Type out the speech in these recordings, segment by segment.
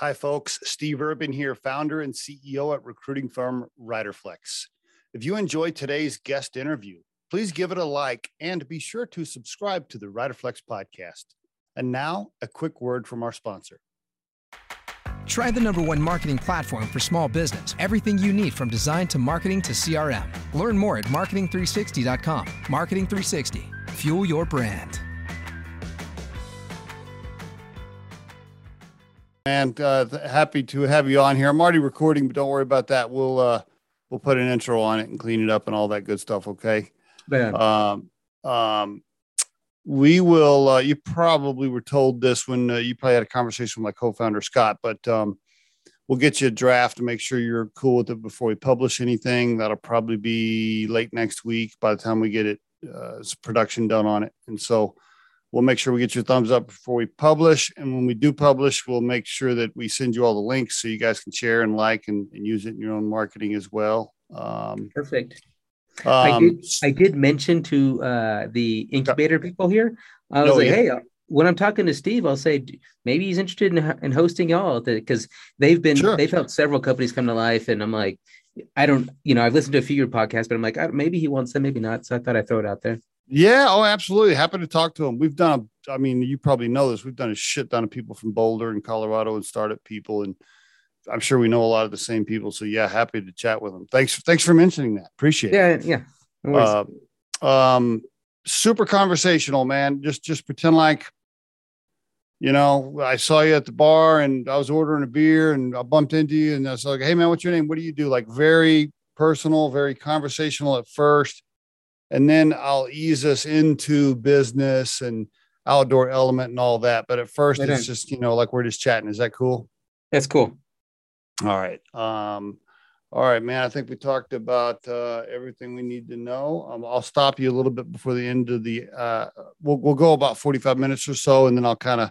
Hi, folks. Steve Urban here, founder and CEO at recruiting firm Riderflex. If you enjoyed today's guest interview, please give it a like and be sure to subscribe to the Riderflex podcast. And now, a quick word from our sponsor. Try the number one marketing platform for small business. Everything you need from design to marketing to CRM. Learn more at marketing360.com. Marketing 360. Fuel your brand. And uh, happy to have you on here. I'm already recording, but don't worry about that. We'll uh, we'll put an intro on it and clean it up and all that good stuff. Okay. Man. Um, um, we will. Uh, you probably were told this when uh, you probably had a conversation with my co-founder Scott, but um, we'll get you a draft to make sure you're cool with it before we publish anything. That'll probably be late next week by the time we get it uh, production done on it, and so we'll make sure we get your thumbs up before we publish. And when we do publish, we'll make sure that we send you all the links so you guys can share and like and, and use it in your own marketing as well. Um, Perfect. I um, did. I did mention to uh, the incubator people here. I was No, like, yeah. "Hey, uh, when I'm talking to Steve, I'll say maybe he's interested in, in hosting y'all because they've been Sure. they've helped several companies come to life, and I'm like, I don't, you know, I've listened to a few of your podcasts, but I'm like, I, maybe he wants them, maybe not. So I thought I'd throw it out there. Yeah, oh, absolutely. Happy to talk to them. We've done, a, I mean, you probably know this. We've done a shit ton of people from Boulder and Colorado and startup people, and I'm sure we know a lot of the same people. So yeah, happy to chat with them. Thanks, thanks for mentioning that. Appreciate it. Yeah, yeah. Uh, um, super conversational, man. Just, just pretend like, you know, I saw you at the bar and I was ordering a beer and I bumped into you and I was like, hey man, what's your name? What do you do? Like very personal, very conversational at first and then I'll ease us into business and outdoor element and all that. But at first, Right it's on. just you know like we're just chatting. Is that cool? That's cool. All right. Um, all right, man. I think we talked about uh, everything we need to know. Um, I'll stop you a little bit before the end of the. Uh, we'll we'll go about forty five minutes or so, and then I'll kind of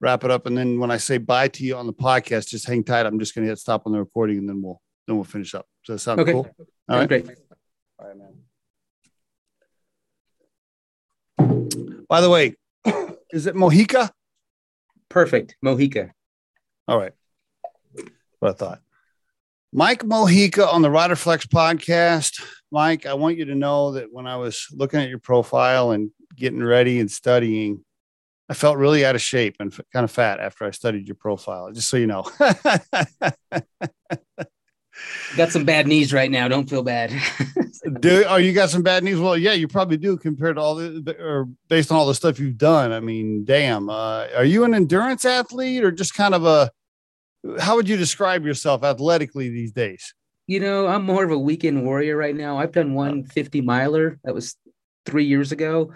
wrap it up. And then when I say bye to you on the podcast, just hang tight. I'm just going to hit stop on the recording, and then we'll then we'll finish up. Does that sound Okay. cool? All right. Great. All right, man. By the way, is it Mojica? Perfect. Mojica. All right. What I thought. Mike Mojica on the Riderflex podcast. Mike, I want you to know that when I was looking at your profile and getting ready and studying, I felt really out of shape and kind of fat after I studied your profile, just so you know. Got some bad knees right now. Don't feel bad. do oh you got some bad news well yeah you probably do compared to all the or based on all the stuff you've done i mean damn uh, are you an endurance athlete or just kind of a how would you describe yourself athletically these days You know, I'm more of a weekend warrior right now. I've done one 50 miler. That was three years ago.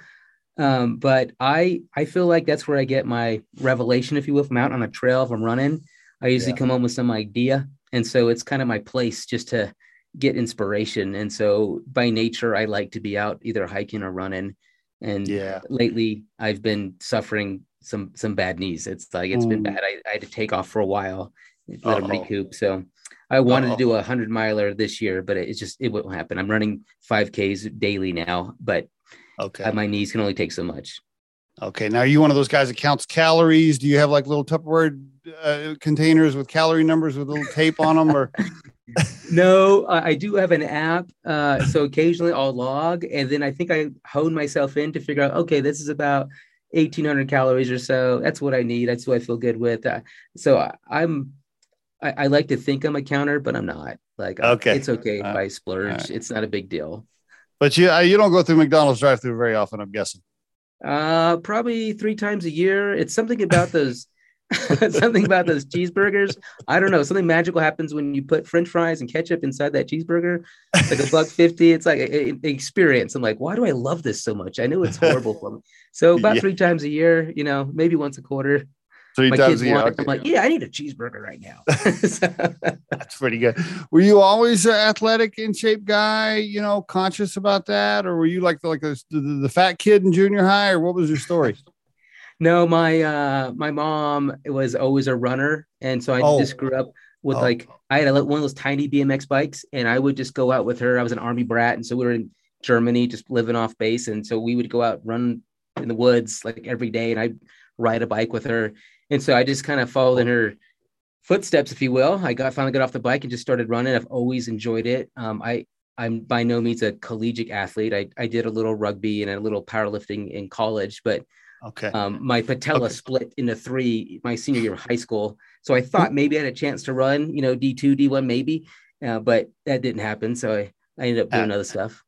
Um, but I I feel like that's where I get my revelation, if you will, from out on a trail. If I'm running, I usually Yeah. come home with some idea. And so it's kind of my place just to get inspiration. And so by nature, I like to be out either hiking or running. And Yeah. lately I've been suffering some some bad knees. It's like it's been bad. I, I had to take off for a while, let them Uh-oh. recoup. So I wanted Uh-oh. to do a hundred miler this year, but it, it's just it won't happen. I'm running five Ks daily now, but okay my knees can only take so much. okay now are you one of those guys that counts calories do you have like little tupperware uh, containers with calorie numbers with a little tape on them or No, I do have an app. Uh, so occasionally I'll log, and then I think I hone myself in to figure out, okay, this is about 1800 calories or so. That's what I need. That's what I feel good with. Uh, so I, I'm, I, I like to think I'm a counter, but I'm not. Like, uh, Okay. it's okay if Uh, I splurge. right. It's not a big deal. but you uh, you don't go through mcdonald's drive through very often i'm guessing Uh, probably three times a year. It's something about those. something about those cheeseburgers. I don't know. Something magical happens when you put French fries and ketchup inside that cheeseburger. It's like a buck fifty. It's like an experience. I'm like, why do I love this so much? I know it's horrible for me. So about Yeah. three times a year, you know, maybe once a quarter. three My times kids a year want it. okay. I'm like, yeah, I need a cheeseburger right now. So- That's pretty good. Were you always an athletic, in shape guy? You know, conscious about that, or were you like the, like the, the, the fat kid in junior high, or what was your story? No, my uh my mom was always a runner, and so I Oh. just grew up with Oh. like I had a, one of those tiny BMX bikes, and I would just go out with her. I was an army brat, and so we were in Germany, just living off base, and so we would go out run in the woods like every day, and I ride a bike with her, and so I just kind of followed in her footsteps, if you will. I got finally got off the bike and just started running. I've always enjoyed it. Um, I I'm by no means a collegiate athlete. I, I did a little rugby and a little powerlifting in college, but Okay. um, my patella Okay. split into three my senior year of high school. So I thought maybe I had a chance to run, you know, D2, D1, maybe, uh, but that didn't happen. So I, I ended up doing Uh, other stuff.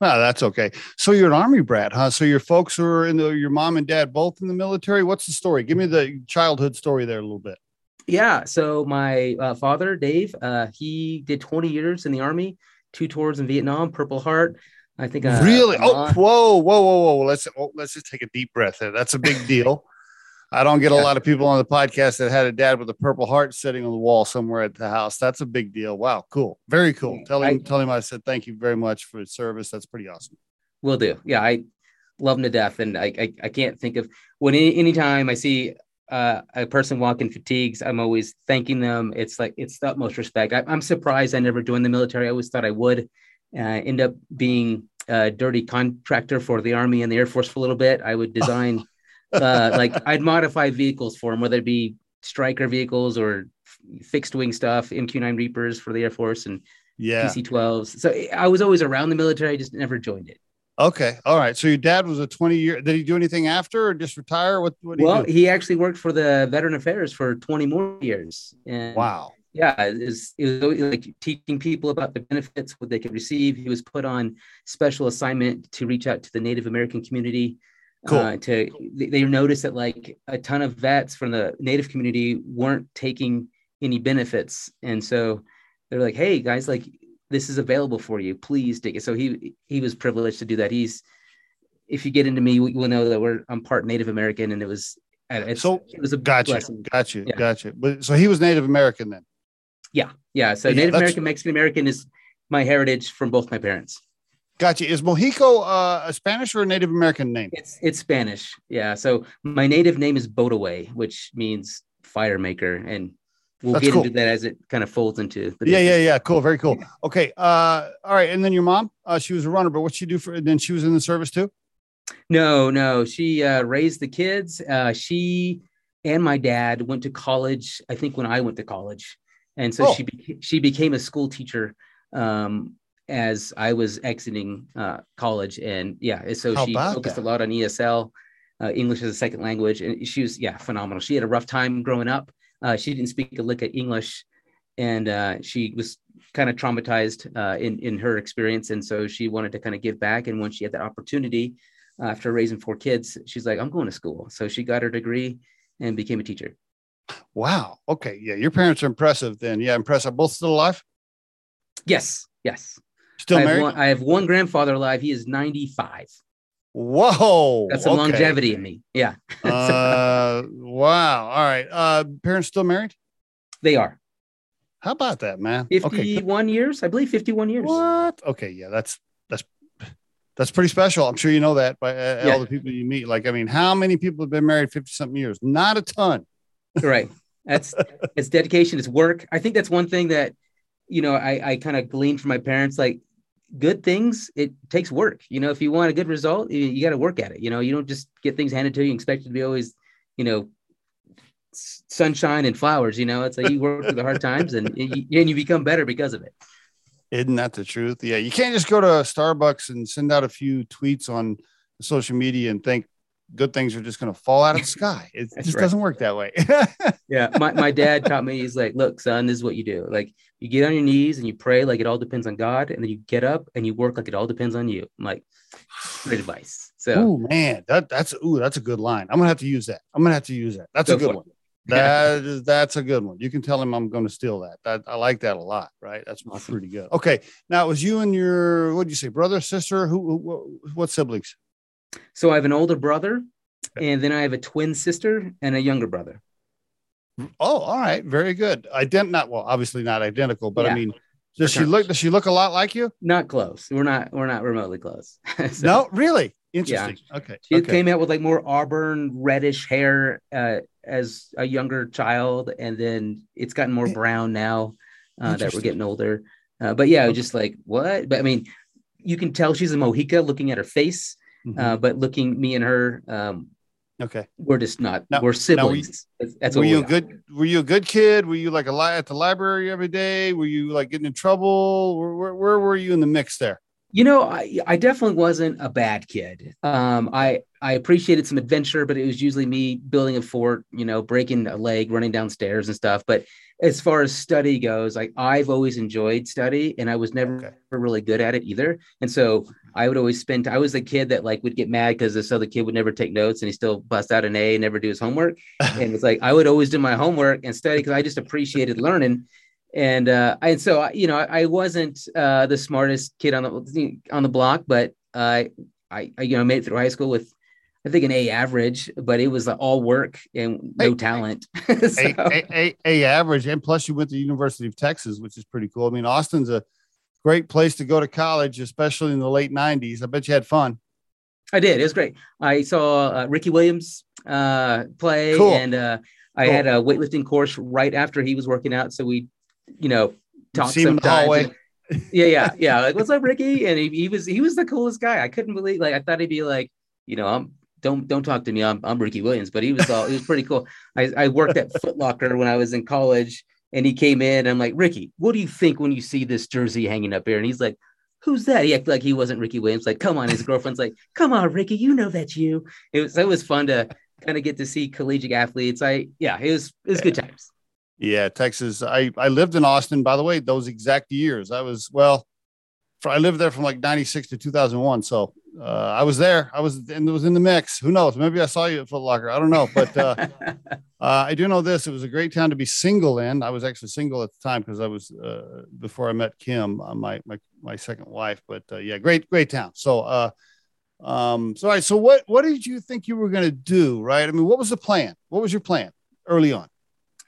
Well, that's okay. So you're an army brat, huh? So your folks were in the your mom and dad both in the military. What's the story? Give me the childhood story there a little bit. Yeah. So my uh, father, Dave, uh, he did 20 years in the army, two tours in Vietnam, Purple Heart. I think. Uh, really? Oh, whoa, whoa, whoa, whoa. Let's oh, let's just take a deep breath there. That's a big deal. I don't get a Yeah. lot of people on the podcast that had a dad with a purple heart sitting on the wall somewhere at the house. That's a big deal. Wow, cool. Very cool. Yeah, Tell him, I- tell him I said thank you very much for his service. That's pretty awesome. Will do. Yeah, I love him to death, and I I, I can't think of when any anytime I see uh, a person walking fatigues, I'm always thanking them. It's like it's the utmost respect. I, I'm surprised I never joined the military. I always thought I would. Uh, end up being a dirty contractor for the army and the air force for a little bit. I would design uh, like I'd modify vehicles for them, whether it be Stryker vehicles or fixed wing stuff, MQ9 Reapers for the Air Force and Yeah. PC-12s. So I was always around the military. I just never joined it. Okay. All right. So your dad was a 20 year. Did he do anything after or just retire? What, what Well, he he actually worked for the Veteran Affairs for 20 more years. And Wow. Yeah, it was, it was like teaching people about the benefits, what they could receive. He was put on special assignment to reach out to the Native American community. Cool. Uh, to they, they noticed that like a ton of vets from the Native community weren't taking any benefits, and so they're like, "Hey guys, like this is available for you. Please take it." So he he was privileged to do that. He's if you get into me, you will know that we're I'm part Native American, and it was uh, it's, So, it was a Gotcha. blessing. Gotcha. Yeah. Gotcha. But so he was Native American then. Yeah, yeah. So Yeah, Native American, Mexican American is my heritage from both my parents. Gotcha. Is Mojica uh, a Spanish or a Native American name? It's it's Spanish. Yeah. So my native name is Bodaway, which means fire maker, and we'll That's get cool. into that as it kind of folds into. The Yeah, yeah, yeah. Cool. Very cool. Okay. Uh, all right. And then your mom, uh, she was a runner, but what she do for? And then she was in the service too. No, no. She uh, raised the kids. Uh, she and my dad went to college. I think when I went to college, and so Oh. she beca- she became a school teacher um, as I was exiting uh, college. And yeah, so How she focused that? a lot on ESL, uh, English as a second language, and she was yeah phenomenal. She had a rough time growing up. Uh, she didn't speak a lick of English, and uh, she was kind of traumatized uh, in in her experience, and so she wanted to kind of give back. And when she had that opportunity, uh, after raising four kids, she's like, I'm going to school. So she got her degree and became a teacher. Wow. Okay. Yeah. Your parents are impressive then. Yeah. Impressive. Both still alive? Yes, yes. Still I have, married? one, I have one grandfather alive. He is 95. Whoa. That's some okay. longevity in me. Yeah, uh, wow. All right. Uh, parents still married? they are. How about that, man? Okay. 51 years, I believe 51 years. What? Okay. Yeah. That's, that's, that's pretty special. I'm sure you know that by uh, Yeah. all the people you meet. Like, I mean, how many people have been married 50 something years? Not a ton. Right. That's it's dedication, it's work. I think that's one thing that, you know, I, I kind of gleaned from my parents like good things, it takes work. You know, if you want a good result, you, you got to work at it. You know, you don't just get things handed to you expect it to be always, you know, sunshine and flowers. You know, it's like you work through the hard times and you, and you become better because of it. Isn't that the truth? Yeah. You can't just go to Starbucks and send out a few tweets on social media and think good things are just going to fall out of the sky. It just right. doesn't work that way. Yeah. My, my dad taught me, he's like, look, son, this is what you do. Like you get on your knees and you pray like it all depends on God. And then you get up and you work like it all depends on you. I'm like, great advice. So Oh man, that that's ooh, that's a good line. I'm gonna have to use that. I'm gonna have to use that. That's a good it. one. That is that's a good one. You can tell him I'm going to steal that. That I like that a lot. Right? That's Awesome. pretty good. Okay, now it was you and your what did you say, brother, sister? Who, who what siblings? So I have an older brother, and then I have a twin sister and a younger brother. Oh, all right, very good. Ident not well, obviously not identical, but I mean, does she look? Does she look a lot like you? Not close. We're not. We're not remotely close. So no, really interesting. Okay, She okay. came out with like more auburn reddish hair uh, as a younger child, and then it's gotten more brown now uh, that we're getting older. Uh, but yeah, just like what? But I mean, you can tell she's a Mojica looking at her face, Mhm. uh, but looking me and her, um, Okay. We're just not. Now- we're now we- siblings. that's, that's were you a good were you a good kid were you like a li- at the library every day were you like getting in trouble where, where, where were you in the mix there You know, I, I definitely wasn't a bad kid. Um, I I appreciated some adventure, but it was usually me building a fort, you know, breaking a leg, running downstairs and stuff. But as far as study goes, like I've always enjoyed study, and I was never Okay. really good at it either. And so I would always spend. I was the kid that like would get mad because this other kid would never take notes, and he still bust out an A and never do his homework. and it's like I would always do my homework and study because I just appreciated learning. And uh, and so you know I, I wasn't uh, the smartest kid on the on the block, but I I, I you know made it through high school with I think an A average, but it was all work and no Hey, talent. a, So- a, a, a average and plus you went to the university of texas which is pretty cool i mean austin's a great place to go to college especially in the late 90s i bet you had fun I did. It was great. I saw uh, Ricky Williams uh, play, Cool. and uh, I Cool. had a weightlifting course right after he was working out. So we, you know, talked see him in the sometimes. hallway. yeah, yeah, yeah. Like, what's up, Ricky? And he, he was he was the coolest guy. I couldn't believe. Like, I thought he'd be like, you know, I'm don't don't talk to me. I'm I'm Ricky Williams, but he was all. It was pretty cool. I I worked at Foot Locker when I was in college, and he came in. And I'm like, Ricky, what do you think when you see this jersey hanging up here? And he's like. Who's that? He acted like he wasn't Ricky Williams. Like, come on. His girlfriend's like, come on, Ricky, you know that's you. It was it was fun to kind of get to see collegiate athletes. I yeah, it was it was good times. yeah texas i i lived in austin by the way those exact years i was well for, i lived there from like 96 to 2001 so uh, i was there i was and it was in the mix who knows maybe i saw you at foot locker i don't know but uh, Uh, I do know this. It was a great town to be single in. I was actually single at the time because I was uh, before I met Kim, uh, my my my second wife. But uh, yeah, great great town. So uh, um, so all right. So what what did you think you were going to do? Right. I mean, what was the plan? What was your plan early on?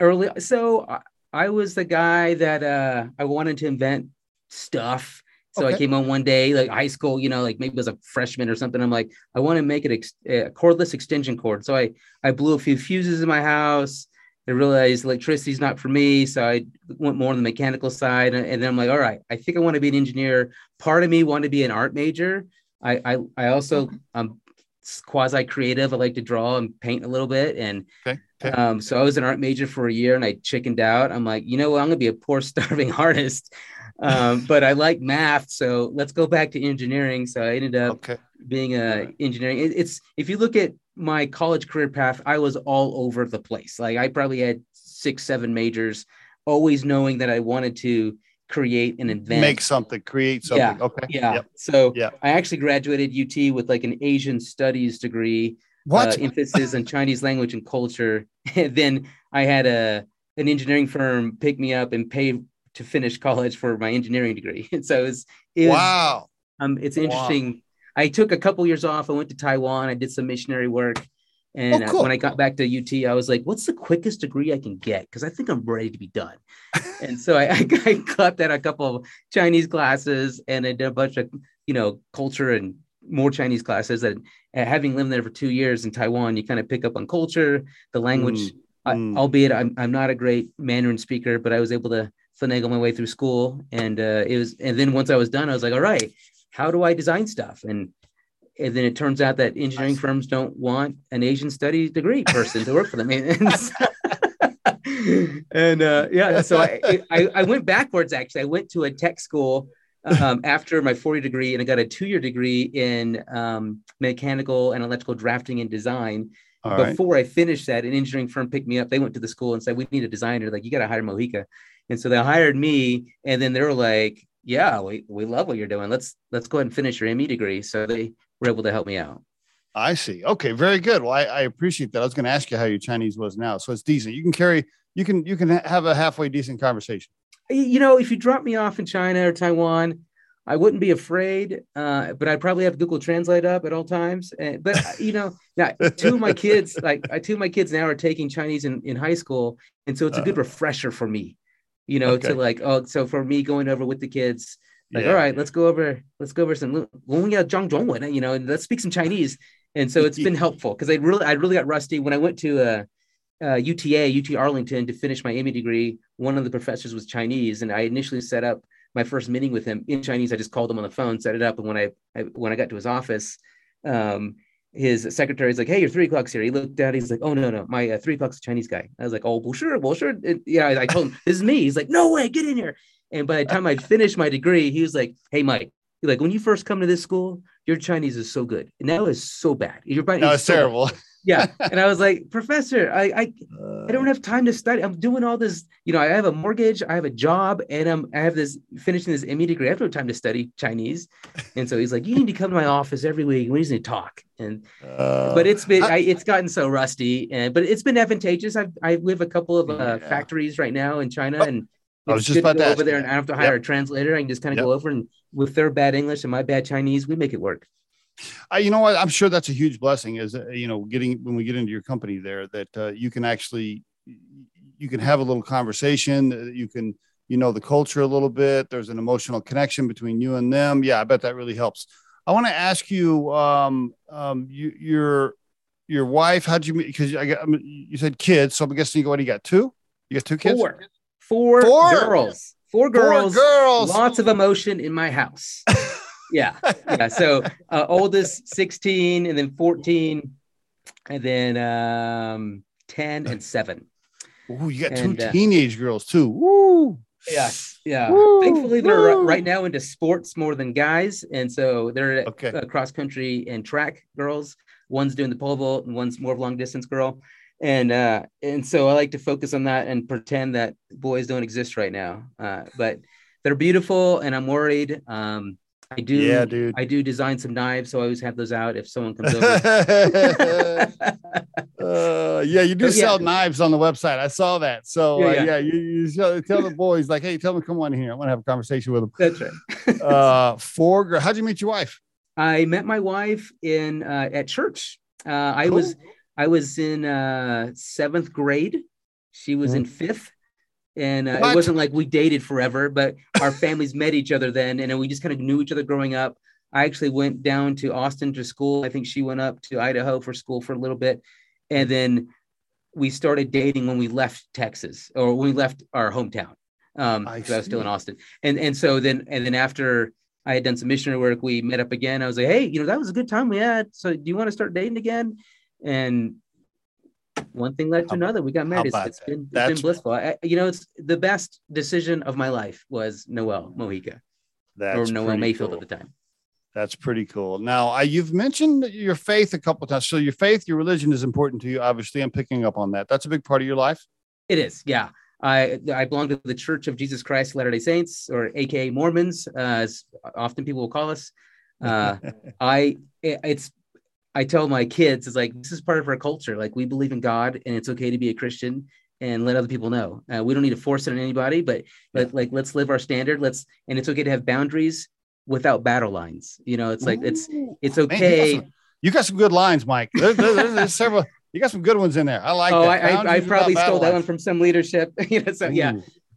early so I, I was the guy that uh i wanted to invent stuff so i came on one day like high school you know like maybe as a freshman or something i'm like i want to make it ex- a cordless extension cord so i i blew a few fuses in my house i realized electricity's not for me so i went more on the mechanical side and, and then i'm like all right i think i want to be an engineer part of me wanted to be an art major i i, I also i'm quasi creative i like to draw and paint a little bit and Okay. Okay. um, so I was an art major for a year and I chickened out. I'm like, you know what? I'm gonna be a poor starving artist. Um, but I like math, so let's go back to engineering. So I ended up Okay. being a engineering. It- it's if you look at my college career path, I was all over the place. Like I probably had six, seven majors, always knowing that I wanted to create and invent. Make something, create something. Yeah. Okay. yeah. Yep. So Yep. I actually graduated UT with like an Asian studies degree What? uh, emphasis on Chinese language and culture. And then I had a an engineering firm pick me up and pay to finish college for my engineering degree. And so it was, it was wow. um, it's Wow. interesting. I took a couple years off. I went to Taiwan. I did some missionary work. And Oh, uh, when I got back to UT, I was like, what's the quickest degree I can get? Because I think I'm ready to be done. and so I, I, I clapped at a couple of Chinese classes and I did a bunch of, you know, culture and more Chinese classes. And uh, having lived there for two years in Taiwan, you kind of pick up on culture, the language, Mm, I- mm. albeit I'm, I'm not a great Mandarin speaker, but I was able to finagle my way through school. And uh, it was, and then once I was done, I was like, all right, how do I design stuff? And and then it turns out that engineering firms don't want an Asian studies degree person to work for them. And, and, uh, yeah, so I, I I went backwards. Actually, I went to a tech school um, after my 40 degree, and I got a two year degree in um, mechanical and electrical drafting and design All right. before I finished that, an engineering firm picked me up. They went to the school and said, "We need a designer. Like, you got to hire Mojica." And so they hired me, and then they were like, "Yeah, we, we love what you're doing. Let's let's go ahead and finish your ME degree." So they were able to help me out. I see. Okay, very good. Well, I, I appreciate that. I was going to ask you how your Chinese was now, so it's decent. You can carry, you can, you can have a halfway decent conversation. You know, if you drop me off in China or Taiwan, I wouldn't be afraid, uh, but I'd probably have Google Translate up at all times. And, but uh, you know, now two of my kids, like two of my kids now, are taking Chinese in, in high school, and so it's a good refresher for me. You know, Okay. to like, oh, so for me going over with the kids, like, Yeah. all right, let's go over, let's go over some, you know, and let's speak some Chinese. And so it's been helpful because I really, I really got rusty when I went to uh, uh, UTA, UT Arlington to finish my ME degree. One of the professors was Chinese, and I initially set up my first meeting with him in Chinese. I just called him on the phone, set it up, and when I, I when I got to his office, um, his secretary's like, "Hey, your three o'clock's here." He looked at, it, he's like, "Oh no, no, my uh, three o'clock's a Chinese guy." I was like, "Oh, well, sure, well, sure." It, yeah, I told him this is me. He's like, "No way, get in here." And by the time I finished my degree, he was like, "Hey, Mike, like when you first come to this school, your Chinese is so good, and now it's so bad. Your Chinese no, it's so terrible." Bad yeah. And I was like, Professor, I, I I don't have time to study. I'm doing all this, you know, I have a mortgage, I have a job, and I'm I have this finishing this ME degree. I have no time to study Chinese. And so he's like, You need to come to my office every week. We need to talk. And uh, but it's been I, it's gotten so rusty, and but it's been advantageous. I I live a couple of uh, yeah. factories right now in China oh, and I was just about to go over there and I have to hire yep. a translator. I can just kind of yep. go over and with their bad English and my bad Chinese, we make it work. I, you know what? I'm sure that's a huge blessing. Is uh, you know, getting when we get into your company there, that uh, you can actually you can have a little conversation. Uh, you can you know the culture a little bit. There's an emotional connection between you and them. Yeah, I bet that really helps. I want to ask you, um, um, you, your your wife. How'd you meet? Because I got you said kids, so I'm guessing you what? You got two? You got two kids? Four. Four, Four? girls. Four girls. Four girls. Lots of emotion in my house. yeah, yeah. So uh, oldest 16, and then 14, and then um, 10 and 7. Oh, you got and, two uh, teenage girls too. Woo! Yeah, yeah. Woo, Thankfully, they're woo. right now into sports more than guys, and so they're okay. uh, cross country and track girls. One's doing the pole vault, and one's more of long distance girl. And uh, and so I like to focus on that and pretend that boys don't exist right now. Uh, but they're beautiful, and I'm worried. Um, I do. Yeah, dude. I do design some knives, so I always have those out if someone comes over. uh, yeah, you do but sell yeah. knives on the website. I saw that. So yeah, uh, yeah. yeah you, you, tell the boys like, "Hey, tell them come on here. I want to have a conversation with them." That's right. uh, four. How'd you meet your wife? I met my wife in uh, at church. Uh, I cool. was I was in uh, seventh grade. She was mm-hmm. in fifth and uh, it wasn't like we dated forever but our families met each other then and we just kind of knew each other growing up. I actually went down to austin to school. I think she went up to idaho for school for a little bit and then we started dating when we left texas or when we left our hometown um I, I was still in austin. And and so then and then after i had done some missionary work we met up again. I was like hey you know that was a good time we had. So do you want to start dating again? And one thing led to another. We got married. It's, it's been, it's been blissful. I, you know, it's the best decision of my life was Noel Mojica That's or Noel Mayfield cool. at the time. That's pretty cool. Now, I, you've mentioned your faith a couple times. So, your faith, your religion is important to you. Obviously, I'm picking up on that. That's a big part of your life. It is. Yeah. I, I belong to the Church of Jesus Christ Latter day Saints, or AKA Mormons, uh, as often people will call us. Uh, I it, it's I tell my kids, it's like this is part of our culture. Like we believe in God, and it's okay to be a Christian and let other people know. Uh, we don't need to force it on anybody, but but like let's live our standard. Let's and it's okay to have boundaries without battle lines. You know, it's like it's it's okay. Man, you, got some, you, got some, good lines, Mike. There's, there's, there's several. You got some good ones in there. I like. Oh, I, I, I, probably stole that lines. one from some leadership. you know, so Ooh, yeah,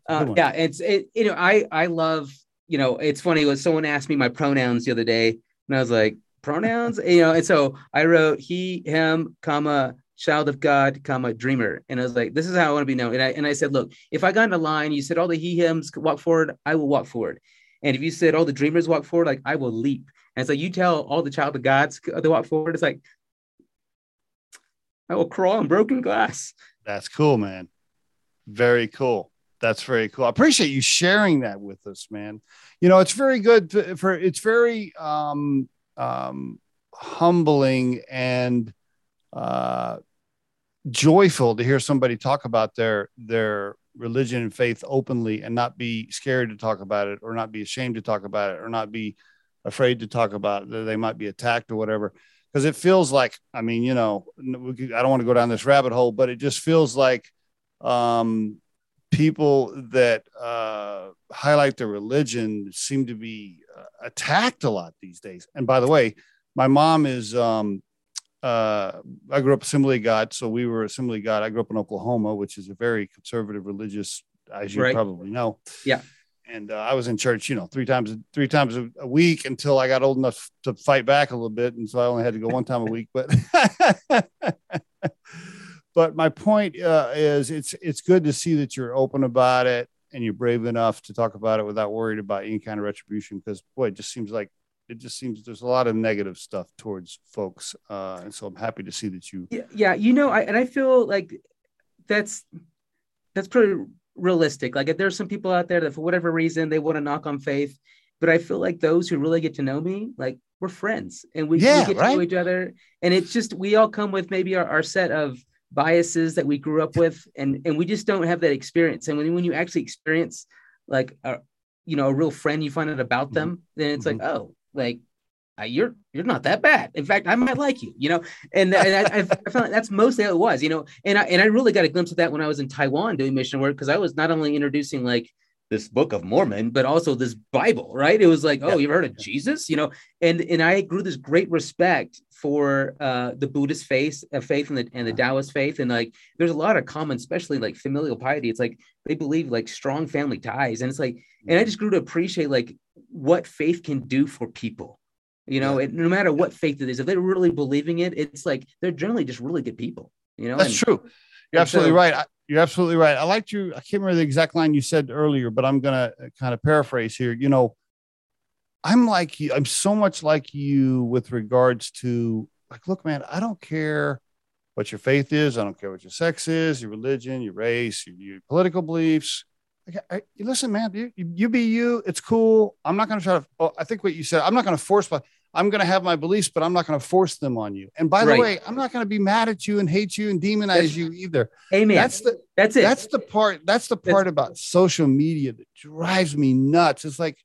uh, yeah. It's it. You know, I I love. You know, it's funny when someone asked me my pronouns the other day, and I was like, pronouns, you know. And so I wrote he, him, comma, child of God, comma, dreamer. And I was like, this is how I want to be known. And I and I said, look, if I got in a line, you said all the he, hims walk forward, I will walk forward. And if you said all the dreamers walk forward, like I will leap. And so you tell all the child of Gods to walk forward, it's like I will crawl on broken glass. That's cool, man. Very cool. That's very cool. I appreciate you sharing that with us, man. You know, it's very good to, for it's very um um, humbling and uh, joyful to hear somebody talk about their their religion and faith openly and not be scared to talk about it or not be ashamed to talk about it or not be afraid to talk about it, that they might be attacked or whatever. Because it feels like i mean you know i don't want to go down this rabbit hole but it just feels like um, people that uh, highlight their religion seem to be attacked a lot these days. And by the way, my mom is, um, uh, I grew up Assembly God. So we were Assembly God. I grew up in Oklahoma, which is a very conservative religious, as you right. probably know. Yeah. And uh, I was in church, you know, three times, three times a, a week until I got old enough to fight back a little bit. And so I only had to go one time a week, but but my point uh, is it's it's good to see that you're open about it and you're brave enough to talk about it without worried about any kind of retribution because boy it just seems like It just seems there's a lot of negative stuff towards folks, uh, and so I'm happy to see that you. Yeah, yeah you know, I and I feel like that's that's pretty realistic. Like if there's some people out there that for whatever reason they want to knock on faith, but I feel like those who really get to know me, like we're friends and we, yeah, we get right? to know each other. And it's just we all come with maybe our, our set of biases that we grew up with and and we just don't have that experience. And when, when you actually experience like a you know a real friend, you find out about them, mm-hmm. then it's mm-hmm. like, oh, like you're you're not that bad. In fact, I might like you, you know. And, and I, I, found like that's mostly how it was, you know. And I and I really got a glimpse of that when I was in Taiwan doing mission work because I was not only introducing like this book of Mormon, but also this Bible, right? It was like, oh, you've heard of Jesus, you know, and and I grew this great respect for uh, the Buddhist faith, uh, faith, and the and the Taoist faith, and like there's a lot of common, especially like familial piety. It's like they believe like strong family ties, and it's like, and I just grew to appreciate like what faith can do for people, you know, yeah. no matter what faith it is, if they're really believing it, it's like they're generally just really good people, you know. That's and, true. You're absolutely so, right. I, you're absolutely right. I liked you. I can't remember the exact line you said earlier, but I'm gonna uh, kind of paraphrase here. You know, I'm like you. I'm so much like you with regards to like, look, man, I don't care what your faith is. I don't care what your sex is, your religion, your race, your, your political beliefs. Like, I, listen, man, you, you be you. It's cool. I'm not going to try to. Oh, I think what you said. I'm not going to force, but I'm going to have my beliefs, but I'm not going to force them on you. And by the way, I'm not going to be mad at you and hate you and demonize that's, you either. Amen. That's the that's it. That's the part. That's the part that's, about social media that drives me nuts. It's like,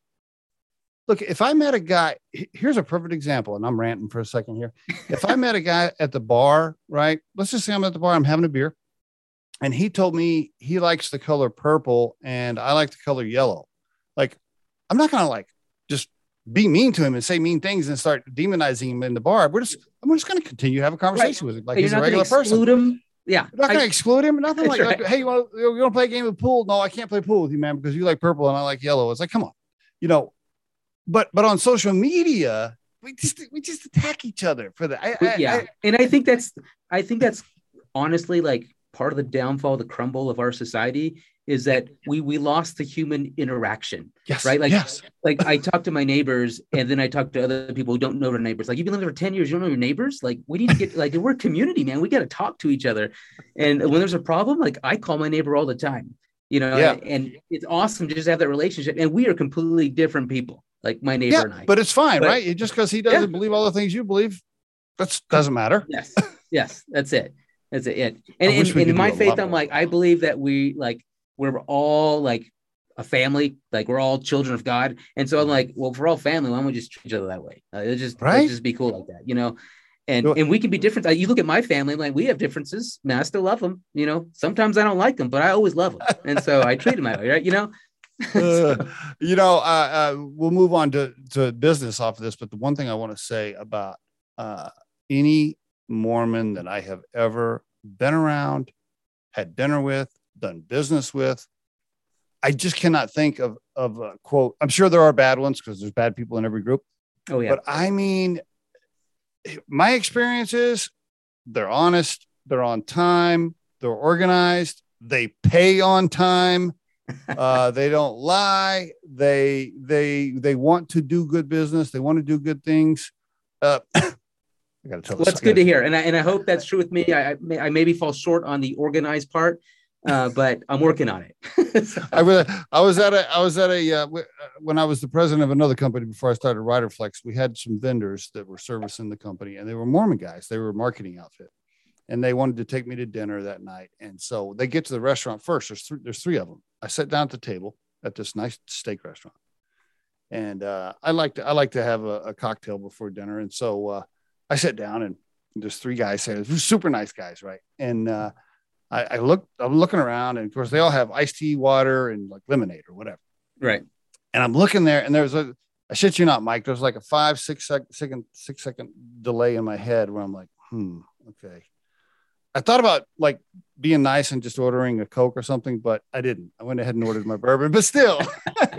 look, if I met a guy, here's a perfect example, and I'm ranting for a second here. If I met a guy at the bar, right? Let's just say I'm at the bar, I'm having a beer, and he told me he likes the color purple and I like the color yellow. Like, I'm not going to like just be mean to him and say mean things and start demonizing him in the bar. We're just I'm just going to continue to have a conversation right. with him like he's a regular person. Him. Yeah, You're not going to exclude him. Nothing like, right. like, hey, you want you want to play a game of pool? No, I can't play pool with you, man, because you like purple and I like yellow. It's like, come on, you know. But but on social media, we just we just attack each other for that. I, yeah, I, and I think that's I think that's honestly like part of the downfall, the crumble of our society is that we we lost the human interaction. Yes. Right. Like yes. like I talk to my neighbors and then I talk to other people who don't know their neighbors. Like you've been living for 10 years, you don't know your neighbors. Like we need to get like we're a community, man. We got to talk to each other. And when there's a problem, like I call my neighbor all the time. You know, yeah. and, and it's awesome to just have that relationship. And we are completely different people, like my neighbor yeah, and I. But it's fine, but, right? Just because he doesn't yeah. believe all the things you believe, that doesn't matter. Yes. Yes. That's it. That's it. And, and, and in my faith, I'm like, I believe that we like we're all like a family, like we're all children of God. And so I'm like, well, if we're all family, why don't we just treat each other that way? Uh, it just right? just be cool like that, you know. And and we can be different. You look at my family, like we have differences. Man, I still love them. You know, sometimes I don't like them, but I always love them, and so I treat them that way, right? You know. uh, you know, uh, uh, we'll move on to, to business off of this, but the one thing I want to say about uh, any Mormon that I have ever been around, had dinner with, done business with. I just cannot think of of a quote. I'm sure there are bad ones because there's bad people in every group. Oh yeah. But I mean, my experience is they're honest, they're on time, they're organized, they pay on time, uh, they don't lie, they they they want to do good business, they want to do good things. Uh, I got to tell. Well, that's good to hear, and I, and I hope that's true with me. I I, may, I maybe fall short on the organized part, uh, but I'm working on it. so. I was I was at a I was at a uh, uh, when I was the president of another company before I started Riderflex. We had some vendors that were servicing the company, and they were Mormon guys. They were a marketing outfit, and they wanted to take me to dinner that night. And so they get to the restaurant first. There's three, there's three of them. I sat down at the table at this nice steak restaurant, and uh, I like to I like to have a, a cocktail before dinner, and so uh, I sit down and there's three guys there, super nice guys, right? And I, I look, I'm looking around, and of course, they all have iced tea, water, and like lemonade or whatever. Right. And I'm looking there, and there's a, I shit you not, Mike. There's like a five, six sec, second, six second delay in my head where I'm like, hmm, okay. I thought about like being nice and just ordering a Coke or something, but I didn't. I went ahead and ordered my bourbon, but still.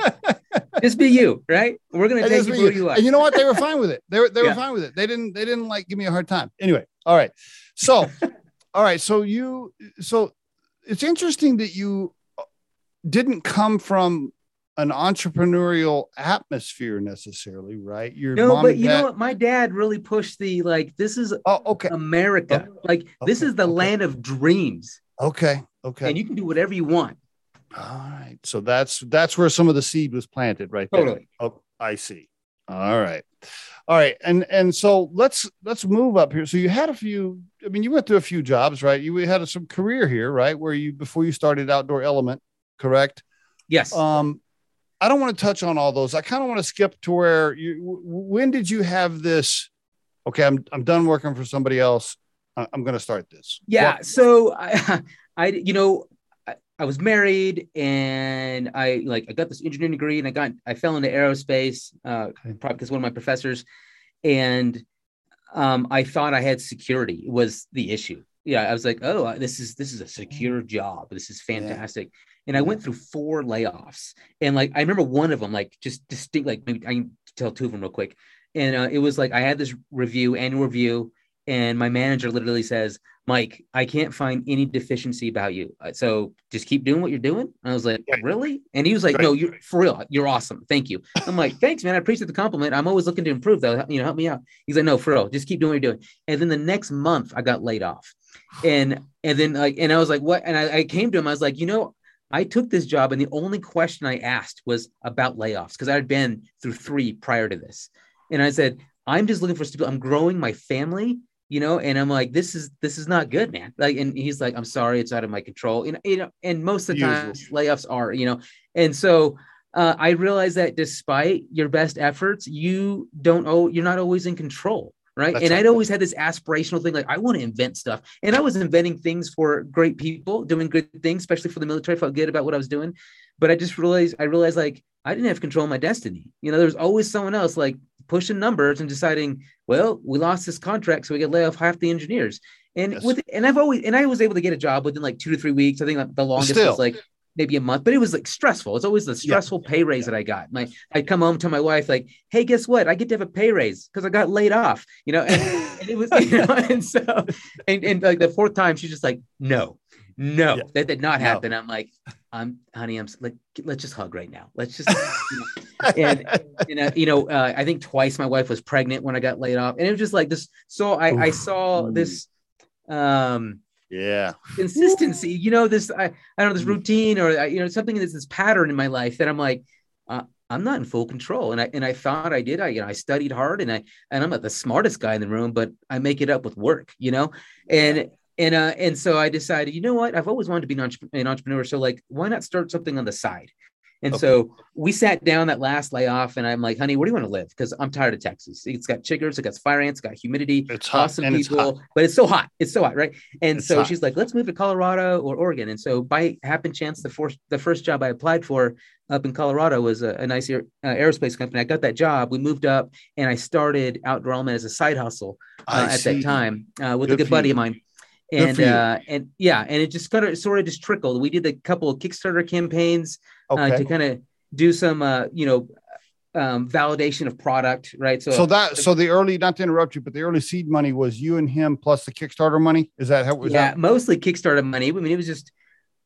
just be you, right? We're gonna take you, you, you And you know what? They were fine with it. They were they were yeah. fine with it. They didn't they didn't like give me a hard time. Anyway, all right. So all right. So you, so it's interesting that you didn't come from an entrepreneurial atmosphere necessarily, right? Your no, but you dad... know what? My dad really pushed the like. This is oh okay America. Oh, like okay. this is the okay. land of dreams. Okay, okay, and you can do whatever you want. All right, so that's that's where some of the seed was planted, right there. Totally. Oh, I see. All right, all right, and and so let's let's move up here. So you had a few. I mean, you went through a few jobs, right? You had some career here, right? Where you before you started Outdoor Element, correct? Yes. Um, I don't want to touch on all those. I kind of want to skip to where you. When did you have this? Okay, I'm I'm done working for somebody else. I'm going to start this. Yeah. What? So I, I, you know, I, was married and I like I got this engineering degree and I got I fell into aerospace, uh, okay. probably because one of my professors, and um, I thought I had security was the issue. Yeah, I was like, oh, this is this is a secure job. This is fantastic. Yeah and I went through four layoffs. And like I remember one of them, like just distinct, like maybe I can tell two of them real quick. And uh, it was like I had this review, annual review, and my manager literally says, "Mike, I can't find any deficiency about you, uh, so just keep doing what you're doing." And I was like, right. "Really?" And he was like, right. "No, you're for real. You're awesome. Thank you." I'm like, "Thanks, man. I appreciate the compliment. I'm always looking to improve, though. You know, help me out." He's like, "No, for real. Just keep doing what you're doing." And then the next month, I got laid off, and and then like, and I was like, "What?" And I, I came to him. I was like, "You know." I took this job, and the only question I asked was about layoffs because I had been through three prior to this. And I said, I'm just looking for stability. I'm growing my family, you know, and I'm like, this is this is not good, man. Like, and he's like, I'm sorry, it's out of my control. You know, you know, and most of the time layoffs are, you know, and so uh, I realized that despite your best efforts, you don't oh, you're not always in control right That's and right. i'd always had this aspirational thing like i want to invent stuff and i was inventing things for great people doing good things especially for the military I felt good about what i was doing but i just realized i realized like i didn't have control of my destiny you know there's always someone else like pushing numbers and deciding well we lost this contract so we get lay off half the engineers and yes. with and i've always and i was able to get a job within like two to three weeks i think the longest was like maybe a month, but it was like stressful. It's always the stressful yeah. pay raise yeah. that I got. My I'd come home to my wife like, "Hey, guess what? I get to have a pay raise because I got laid off." You know, and, and, it was you know, and so and, and like the fourth time, she's just like, "No, no, yeah. that did not no. happen." I'm like, "I'm, honey, I'm like, let's just hug right now. Let's just." You know. and you know, you know, uh, I think twice my wife was pregnant when I got laid off, and it was just like this. So I, I saw this. Um, yeah consistency you know this i, I don't know this mm. routine or you know something that's this pattern in my life that i'm like uh, i'm not in full control and i and i thought i did i you know i studied hard and i and i'm not the smartest guy in the room but i make it up with work you know and and uh and so i decided you know what i've always wanted to be an, an entrepreneur so like why not start something on the side and okay. so we sat down that last layoff, and I'm like, honey, where do you want to live? Because I'm tired of Texas. It's got chiggers, it got fire ants, it got humidity, it's hot, awesome people, it's but it's so hot. It's so hot, right? And it's so hot. she's like, let's move to Colorado or Oregon. And so by happen chance, the first the first job I applied for up in Colorado was a, a nice air, uh, aerospace company. I got that job. We moved up, and I started Outdoor Element as a side hustle uh, at that time uh, with good a good buddy you. of mine and uh, and yeah, and it just kind of sort of just trickled. We did a couple of Kickstarter campaigns uh, okay. uh, to kind of do some uh, you know um, validation of product, right? So, so that so the early not to interrupt you, but the early seed money was you and him plus the Kickstarter money. Is that how? Was yeah, that? mostly Kickstarter money. I mean, it was just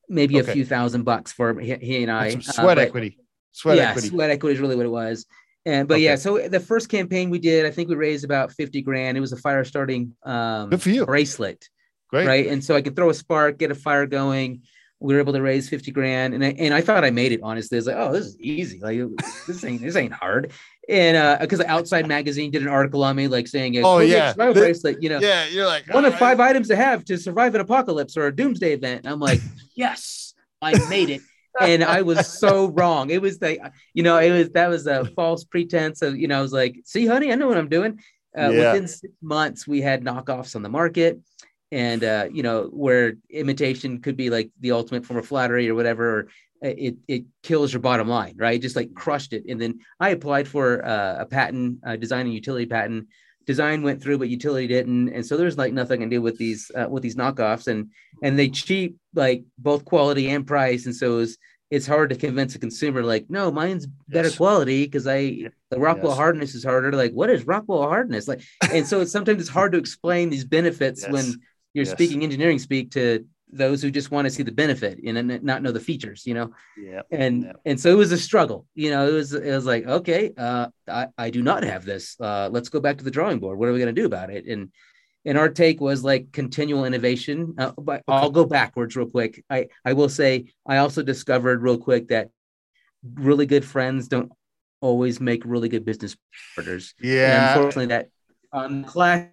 maybe okay. a few thousand bucks for he, he and I. sweat uh, equity. Sweat yeah, equity. sweat equity is really what it was. And but okay. yeah, so the first campaign we did, I think we raised about 50 grand. It was a fire starting um Good for you. bracelet. Great. Right. And so I could throw a spark, get a fire going. We were able to raise 50 grand. And I, and I thought I made it, honestly. I was like, oh, this is easy. Like this ain't this ain't hard. And uh because Outside Magazine did an article on me, like saying, Oh yeah, the, bracelet, you know, yeah, you're like one of right. five items to have to survive an apocalypse or a doomsday event. And I'm like, yes, I made it. and I was so wrong. It was like, you know, it was that was a false pretense of, you know, I was like, see, honey, I know what I'm doing. Uh, yeah. Within six months, we had knockoffs on the market and uh, you know where imitation could be like the ultimate form of flattery or whatever or it it kills your bottom line right? Just like crushed it. And then i applied for uh, a patent uh, design and utility patent. Design went through but utility didn't. And so there's like nothing to do with these uh, with these knockoffs. And and they cheap like both quality and price. And so it's it's hard to convince a consumer like no mine's better yes. quality because i the rockwell yes. hardness is harder. Like what is rockwell hardness? Like and so it's sometimes it's hard to explain these benefits yes. when you're yes. speaking engineering speak to those who just want to see the benefit and not know the features, you know? Yeah. And, Yep. and so it was a struggle, you know, it was, it was like, okay, uh, I, I do not have this. Uh, let's go back to the drawing board. What are we going to do about it? And, and our take was like continual innovation. Uh, but I'll go backwards real quick. I, I will say, I also discovered real quick that really good friends don't always make really good business partners. And Yeah. unfortunately, that um, classic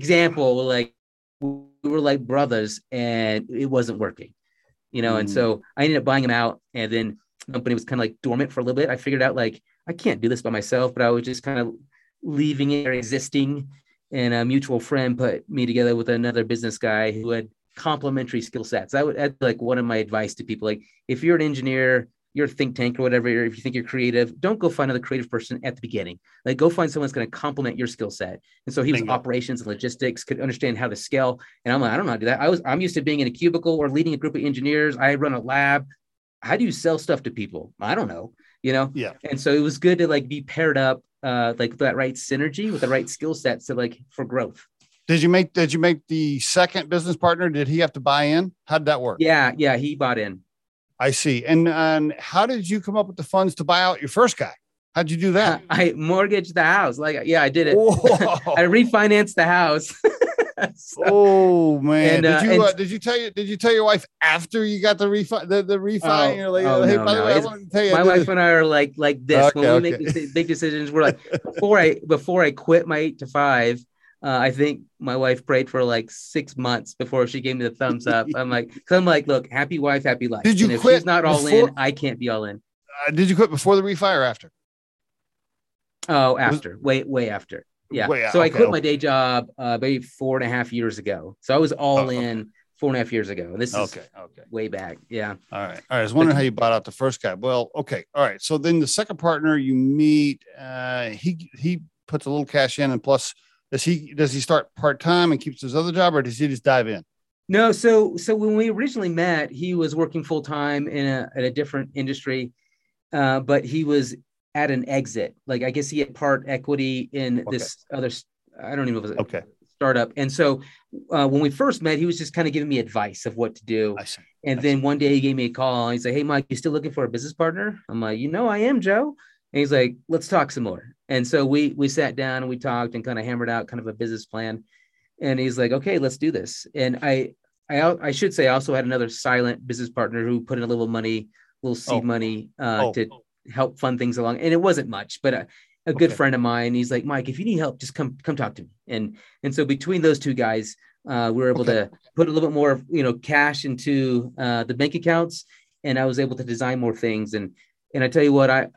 example, like we were like brothers, and it wasn't working, you know. And Mm. so I ended up buying him out, and then the company was kind of like dormant for a little bit. I figured out like I can't do this by myself, but I was just kind of leaving it or existing. And a mutual friend put me together with another business guy who had complementary skill sets. I would add like one of my advice to people. Like if you're an engineer, you're think tank or whatever, if you think you're creative, don't go find another creative person at the beginning. Like go find someone that's going to complement your skill set. And so he was Bingo. operations and logistics, could understand how to scale. And I'm like, I don't know how to do that. I was I'm used to being in a cubicle or leading a group of engineers. I run a lab. How do you sell stuff to people? I don't know, you know? Yeah. And so it was good to like be paired up uh like that right synergy with the right skill sets to like for growth. Did you make did you make the second business partner? Did he have to buy in? How did that work? Yeah, yeah, he bought in. I see. And and how did you come up with the funds to buy out your first guy? How'd you do that? I mortgaged the house. Like, yeah, I did it. I refinanced the house. So- oh man! And, uh, did you uh, did you tell you did you tell your wife after you got the refi the, the refi? Oh, You're like, oh, hey, no, by the no. way, I It's- wanted to tell you, my wife this." and I are like like this when we make okay. deci- big decisions. We're like before I before I quit my eight to five. Uh, I think my wife prayed for like six months before she gave me the thumbs up. I'm like, cause I'm like, look, happy wife, happy life. Did you and if quit she's not all before- in, I can't be all in. Uh, did you quit before the refi or after? Oh, after, way, way after. Yeah. Way out, so I okay, quit my day job uh, maybe four and a half years ago. So I was all Oh, okay. in four and a half years ago. This is Okay, okay. way back. Yeah. All right. All right. I was wondering how you bought out the first guy. Well, okay. All right. So then the second partner you meet, uh, he he puts a little cash in, and plus, does he does he start part time and keeps his other job, or does he just dive in? No, so so when we originally met, he was working full time in a at a different industry, uh, but he was at an exit. Like I guess he had part equity in this other. I don't even know if it was a Okay, startup. And so uh, when we first met, he was just kind of giving me advice of what to do. I see. And I then one day he gave me a call and he said, Hey, Mike, you still looking for a business partner? I'm like, You know, I am, Joe. And he's like, Let's talk some more. And so we we sat down and we talked and kind of hammered out kind of a business plan. And he's like, Okay, let's do this. And I I I should say I also had another silent business partner who put in a little money, little seed Oh. money uh, Oh. to help fund things along. And it wasn't much, but a, a good Okay. friend of mine, he's like, Mike, if you need help, just come come talk to me. And and so between those two guys, uh, we were able Okay. to put a little bit more, you know, cash into uh, the bank accounts, and I was able to design more things. And and I tell you what, I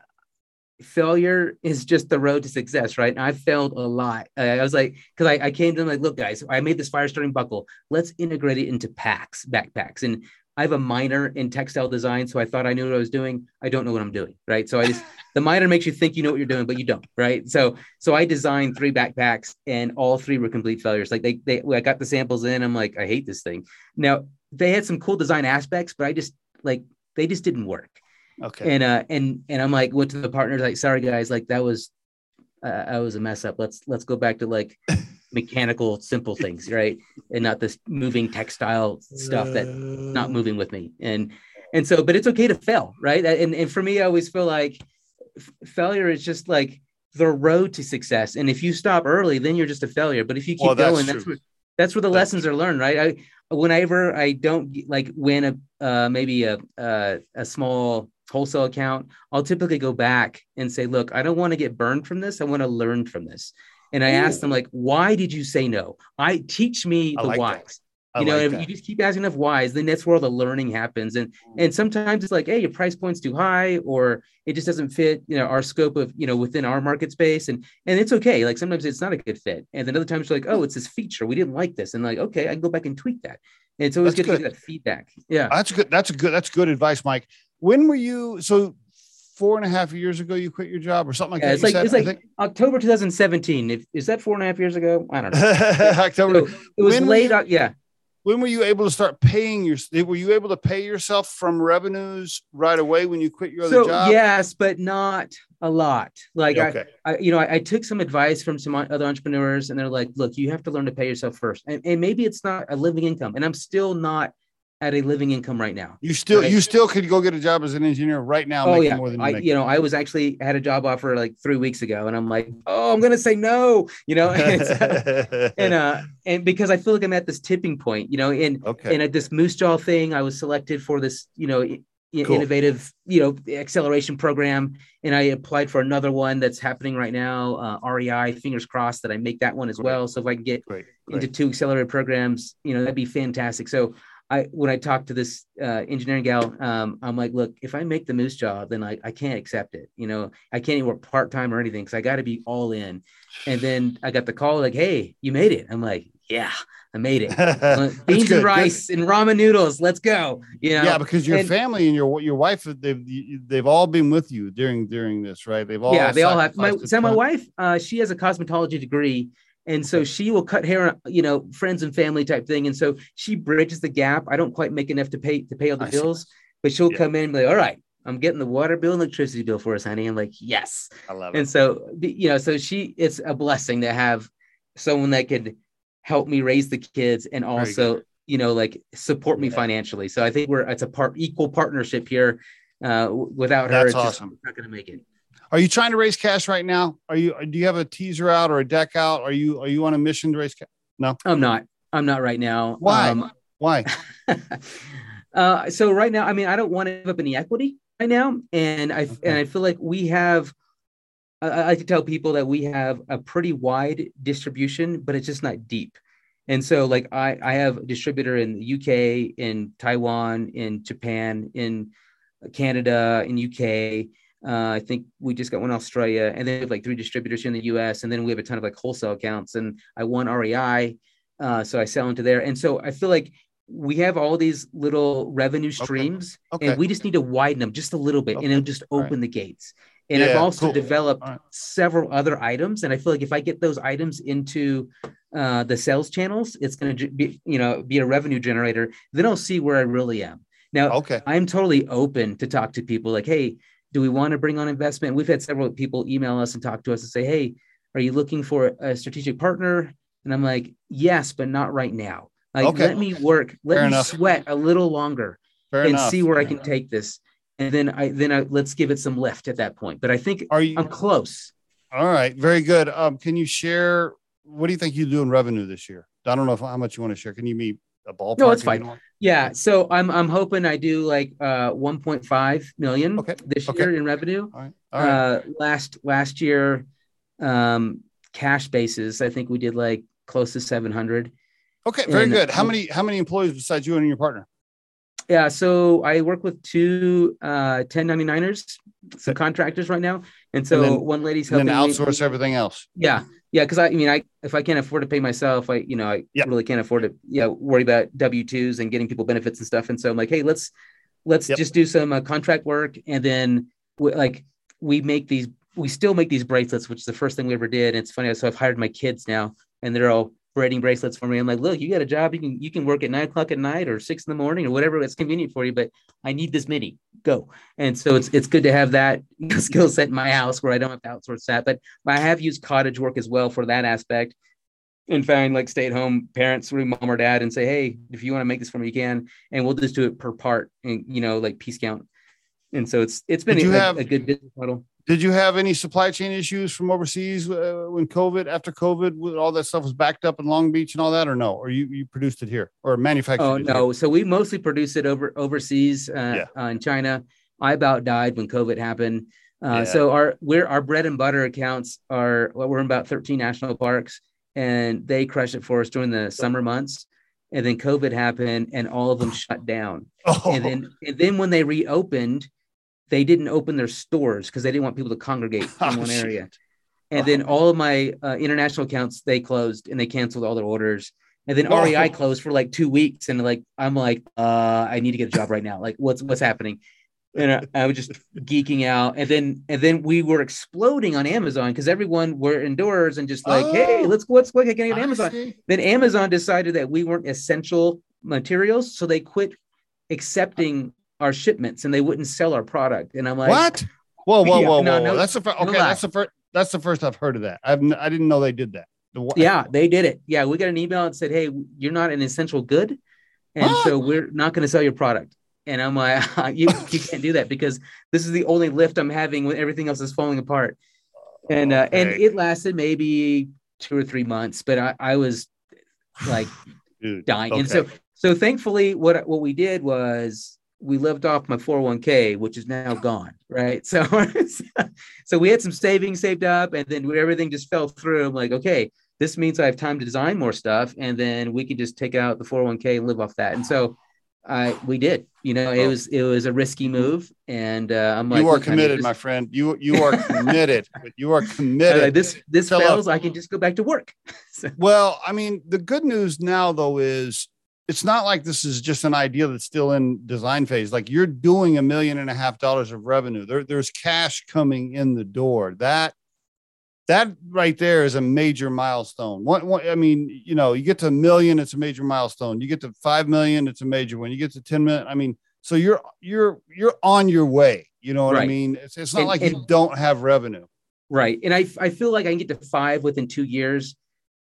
failure is just the road to success, right? And I failed a lot. I was like, because I, I came to them like, look, guys, I made this fire starting buckle. Let's integrate it into packs, backpacks, and I have a minor in textile design, so I thought I knew what I was doing. I don't know what I'm doing, right? So I just the minor makes you think you know what you're doing, but you don't, right? So so I designed three backpacks, and all three were complete failures. Like they they I got the samples in, I'm like, I hate this thing. Now they had some cool design aspects, but I just like they just didn't work. Okay. And uh and and I'm like went to the partners like, sorry guys, like that was uh, I was a mess up. Let's let's go back to like mechanical simple things, right? And not this moving textile stuff that not moving with me. And and so but it's okay to fail right? And and for me i always feel like f- failure is just like the road to success. And if you stop early then you're just a failure. But if you keep Well, that's going that's where that's where the That's lessons are learned right? I whenever i don't like win a uh, maybe a, a a small wholesale account i'll typically go back and say look i don't want to get burned from this i want to learn from this and i ask them like why did you say no i teach me I the like whys you know, like if that. you just keep asking enough whys, then that's where all the learning happens. And mm. and sometimes it's like, hey, your price point's too high, or it just doesn't fit, you know, our scope of, you know, within our market space. And and it's okay. Like sometimes it's not a good fit. And then other times you're like, oh, it's this feature. We didn't like this. And like, okay, I can go back and tweak that. And it's always That's good, to get that feedback. Yeah. That's good. That's good. That's good advice, Mike. When were you? So four and a half years ago, you quit your job or something like Yeah, that. it's like said? it's like think? October 2017. If is that four and a half years ago? I don't know. October. So it was When late. you- yeah. when were you able to start paying your? Were you able to pay yourself from revenues right away when you quit your other so job? yes, but not a lot. Like Okay. I, I, you know, I, I took some advice from some other entrepreneurs, and they're like, "Look, you have to learn to pay yourself first, and, and maybe it's not a living income." And I'm still not at a living income right now. You still Right. you still could go get a job as an engineer right now, Oh making yeah, more than you I make. you know I was actually had a job offer like three weeks ago, and I'm like, oh, I'm gonna say no, you know, and, so- and uh and because I feel like I'm at this tipping point, you know, and okay. and at this Moosejaw thing, I was selected for this, you know, Cool. innovative, you know, acceleration program, and I applied for another one that's happening right now, uh, REI. Fingers crossed that I make that one as Great. well. So if I can get Great. into two accelerated programs, you know, that'd be fantastic. So I when I talked to this uh, engineering gal, um, I'm like, look, if I make the Moosejaw, then I, I can't accept it. You know, I can't even work part time or anything because I got to be all in. And then I got the call like, hey, you made it. I'm like, yeah, I made it. Beans good, good. and rice and ramen noodles. Let's go. You know? Yeah, because your and- family and your your wife they've they've all been with you during during this, right? They've all yeah, they all have. My so my wife, uh, she has a cosmetology degree, and so she will cut hair, you know, friends and family type thing, and so she bridges the gap. I don't quite make enough to pay to pay all the I see. bills, but she'll Yeah. come in and be like, "All right, I'm getting the water bill and electricity bill for us, honey." I'm like, "Yes," I love it. and so you know, so she, it's a blessing to have someone that could help me raise the kids and also, you know, like support me Yeah. financially. So I think we're it's a part equal partnership here. Uh, without her, That's it's just awesome. not going to make it. Are you trying to raise cash right now? Are you do you have a teaser out or a deck out? Are you are you on a mission to raise cash? No, I'm not. I'm not right now. Why? Um, Why? uh, so right now, I mean, I don't want to give up any equity right now, and I Okay. and I feel like we have. I, I like to tell people that we have a pretty wide distribution, but it's just not deep. And so, like, I I have a distributor in the UK, in Taiwan, in Japan, in Canada, in UK. Uh, I think we just got one in Australia, and then we have like three distributors here in the US, and then we have a ton of like wholesale accounts. And I won REI, uh, so I sell into there. And so I feel like we have all these little revenue streams, Okay. and we just need to widen them just a little bit, and it'll just All right. open the gates. And I've also cool. developed right. several other items, and I feel like if I get those items into uh, the sales channels, it's going to be, you know, be a revenue generator. Then I'll see where I really am. Now, Okay. I'm totally open to talk to people like, hey, do we want to bring on investment? We've had several people email us and talk to us and say, hey, are you looking for a strategic partner? And I'm like, yes, but not right now. Like, Okay. let me work, let Fair me enough. sweat a little longer Fair and enough. see where I can take this. And then I then I let's give it some lift at that point. But I think Are you I'm close. all right? Very good. Um, can you share what do you think you do in revenue this year? I don't know if, how much you want to share. Can you be a ballpark? No, it's fine. Yeah. So I'm I'm hoping I do like uh 1.5 million Okay. this Okay. year in revenue. All right. All right. uh last last year um cash basis i think we did like close to 700 okay. Very and- good. How many how many employees besides you and your partner? Yeah so i work with two uh 1099ers some contractors right now and so And then- one lady's And helping then me- outsource everything else. yeah yeah because i I mean i if i can't afford to pay myself i you know i Yep. really can't afford to yeah worry about w2s and getting people benefits and stuff and so i'm like hey let's let's Yep. just do some uh, contract work and then we, like we make these we still make these bracelets which is the first thing we ever did and it's funny so i've hired my kids now and they're all braiding bracelets for me. I'm like look you got a job. You can you can work at nine o'clock at night or six in the morning or whatever it's convenient for you but i need this mini. Go. And so it's it's good to have that skill set in my house where i don't have to outsource that. But I have used cottage work as well for that aspect and find like stay at home parents through mom or dad and say, Hey, if you want to make this for me, you can, and we'll just do it per part and, you know, like piece count. And so it's, it's been a, have- a good business model. Did you have any supply chain issues from overseas uh, when COVID, after COVID, all that stuff was backed up in Long Beach and all that, or no? Or you, you produced it here or manufactured Oh it here? no. So we mostly produce it over overseas, uh, uh, in China. I about died when COVID happened. Uh, Yeah. so our, we're, our bread and butter accounts are, well, we're in about 13 national parks and they crush it for us during the summer months. And then COVID happened and all of them shut down. Oh, and then and then when they reopened, they didn't open their stores because they didn't want people to congregate in one shit. area. And Oh. then all of my uh, international accounts they closed and they canceled all their orders. And then Oh. REI closed for like two weeks, and like I'm like, uh, I need to get a job right now. Like, what's what's happening? And I, I was just geeking out. And then and then we were exploding on Amazon because everyone were indoors and just like, hey, Oh. let's go, let's at getting I Amazon see. then Amazon decided that we weren't essential materials, so they quit accepting our shipments and they wouldn't sell our product. And I'm like, what? Whoa, whoa, Yeah, whoa, whoa! no, whoa. no, that's the first. Okay, lie. that's the first. That's the first I've heard of that. I've n- I didn't know they did that. The Yeah, they did it. Yeah, we got an email and said, "Hey, you're not an essential good, and What? so we're not going to sell your product." And I'm like, "You you can't do that because this is the only lift I'm having when everything else is falling apart." And uh, and it lasted maybe two or three months, but I, I was like dude. dying. Okay. And so so thankfully, what what we did was we lived off my 401k, which is now gone. Right. So so we had some savings saved up, and then everything just fell through. I'm like, okay, this means I have time to design more stuff, and then we could just take out the 401k and live off that. And so I we did. You know, it Oh. was it was a risky move, and uh, I'm like, you are committed, my friend. You you are committed. you are committed. this this us- fails, I can just go back to work. So- Well, I mean, the good news now though is it's not like this is just an idea that's still in design phase. Like you're doing a million and a half dollars of revenue. There, there's cash coming in the door. That that right there is a major milestone. One, one, I mean, you know, you get to a million, it's a major milestone. You get to five million, it's a major one. You get to 10 million. I mean, so you're you're you're on your way. You know what I mean? It's, it's not And- like you don't have revenue. Right. And I I feel like I can get to five within two years.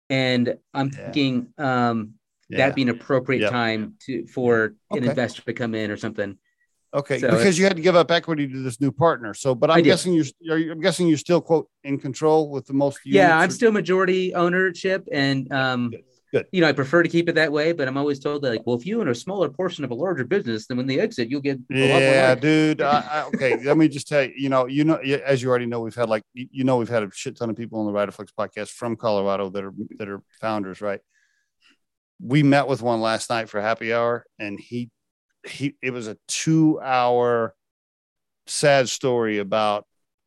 And I'm Yeah. thinking um Yeah. that'd be an appropriate Yep. time to for an investor to come in or something. Okay, So because you had to give up equity to this new partner. So, but I I'm guessing you're, you're, I'm guessing you're still quote in control with the most. Yeah, I'm or- still majority ownership and um Good. Good. you know, I prefer to keep it that way, but I'm always told that like, well, if you own a smaller portion of a larger business, then when they exit, you'll get a lot more Yeah, dude. I, I, okay, let me just tell you. You know, you know, as you already know, we've had like you you know, we've had a shit ton of people on the Riderflex podcast from Colorado that are that are founders, right? We met with one last night for happy hour, and he he it was a two hour sad story about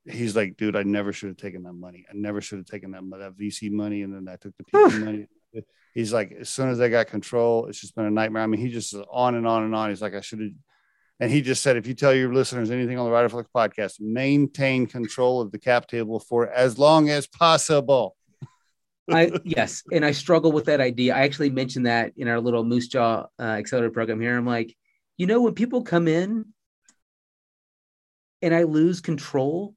he's like, dude, I never should have taken that money. I never should have taken that that VC money, and then I took the money. He's like, as soon as I got control, it's just been a nightmare. I mean, he just is on and on and on. He's like, I should have. And he just said, if you tell your listeners anything on the Riderflex podcast, maintain control of the cap table for as long as possible. I yes, and I struggle with that idea. I actually mentioned that in our little Moosejaw uh, accelerator program here. I'm like, you know, when people come in and I lose control,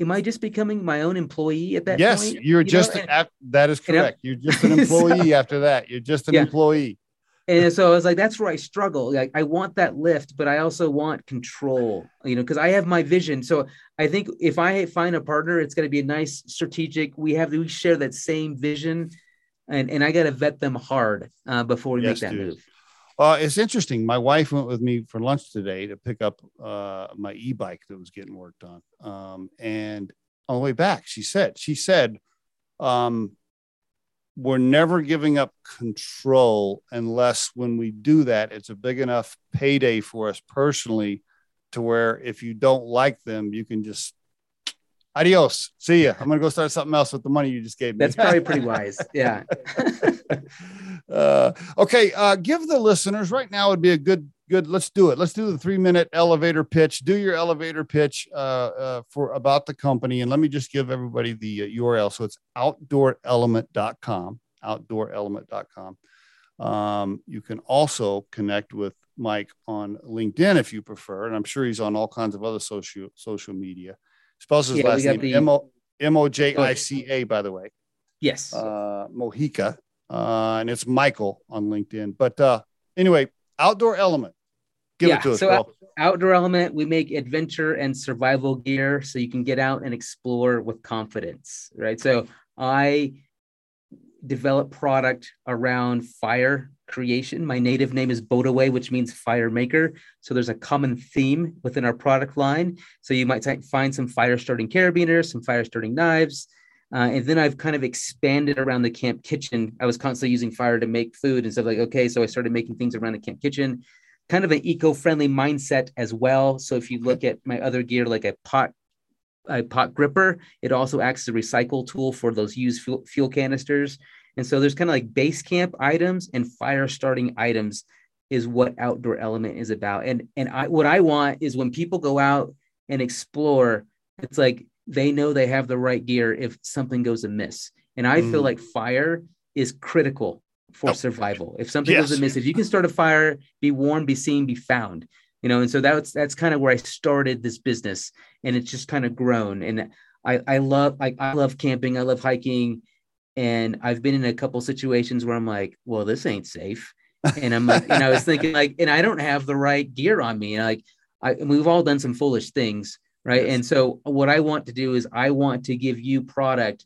am I just becoming my own employee at that yes, point? Yes, you're You know, just and- that is correct. You're just an employee after that. You're just an Yeah. employee. And so I was like, that's where I struggle. Like, I want that lift, but I also want control, you know, because I have my vision. So I think if I find a partner, it's going to be a nice strategic. We have we share that same vision, and and I got to vet them hard uh, before we Yes, make that dude. move. Uh, it's interesting. My wife went with me for lunch today to pick up uh, my e-bike that was getting worked on. Um, and on the way back, she said, she said, um, we're never giving up control unless when we do that, it's a big enough payday for us personally to where if you don't like them, you can just adios, see ya. I'm gonna go start something else with the money you just gave me. That's probably pretty wise. Yeah. uh, okay, uh, give the listeners right now would be a good good. Let's do it. Let's do the three minute elevator pitch. Do your elevator pitch uh, uh, for about the company, and let me just give everybody the uh, URL. So it's outdoorelement.com. Outdoorelement.com. Um, you can also connect with Mike on LinkedIn if you prefer, and I'm sure he's on all kinds of other social social media. Spells his Yeah, last name the- M O M O J I C A, by the way Yes. uh, Mojica, uh, and it's Michael on LinkedIn. But uh, anyway, Outdoor Element, give Yeah, it to us, so bro. Outdoor Element, we make adventure and survival gear so you can get out and explore with confidence, right? So I develop product around fire creation. My native name is Bodaway, which means fire maker. So there's a common theme within our product line. So you might ti- find some fire starting carabiners, some fire starting knives. Uh, and then I've kind of expanded around the camp kitchen. I was constantly using fire to make food and stuff like, okay, so I started making things around the camp kitchen kind of an eco-friendly mindset as well. So if you look at my other gear, like a pot, a pot gripper, it also acts as a recycle tool for those used fuel, fuel canisters. And so there's kind of like base camp items and fire starting items is what outdoor element is about. And and I what I want is when people go out and explore, it's like they know they have the right gear if something goes amiss. And I feel Mm. like fire is critical for Oh. survival. If something goes amiss, if you can start a fire, be warm, be seen, be found. You know, and so that's that's kind of where I started this business, and it's just kind of grown. And I I love I, I love camping, I love hiking, and I've been in a couple situations where I'm like, well, this ain't safe, and I'm like, and I was thinking like, and I don't have the right gear on me, and like, I and we've all done some foolish things, right? Yes. And so what I want to do is I want to give you product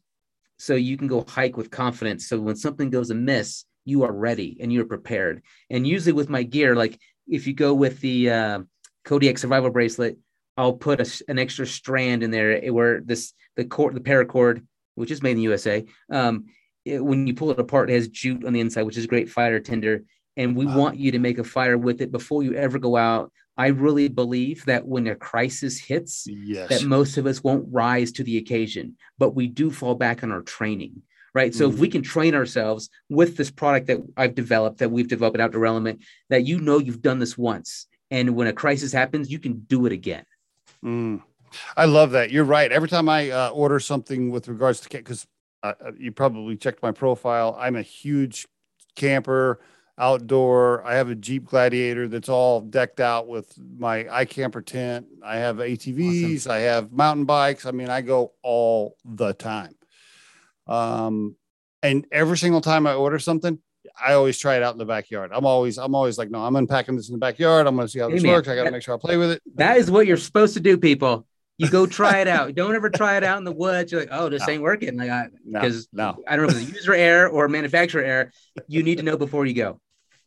so you can go hike with confidence. So when something goes amiss, you are ready and you're prepared. And usually with my gear, like if you go with the uh, Kodiak survival bracelet, I'll put a an extra strand in there where this the cord, the paracord, which is made in the USA. Um, it- when you pull it apart, it has jute on the inside, which is great fire tinder. And we Wow. want you to make a fire with it before you ever go out. I really believe that when a crisis hits, Yes. that most of us won't rise to the occasion, but we do fall back on our training, right? So if we can train ourselves with this product that I've developed, that we've developed at Outdoor Element, that you know you've done this once, and when a crisis happens, you can do it again. Mm. I love that. You're right. Every time I uh, order something with regards to because uh, uh, you probably checked my profile, I'm a huge camper, outdoor. I have a Jeep Gladiator that's all decked out with my iCamper tent. I have ATVs. I have mountain bikes. I mean, I go all the time. Um, and every single time I order something, I always try it out in the backyard. I'm always, I'm always like, no, I'm unpacking this in the backyard. I'm going to see how this Amen. works. I got to make sure I play with it. That is what you're supposed to do, people. You go try it out. Don't ever try it out in the woods. You're like, oh, this No. ain't working. Like, I, No, because no. I don't know if it's user error or manufacturer error. You need to know before you go.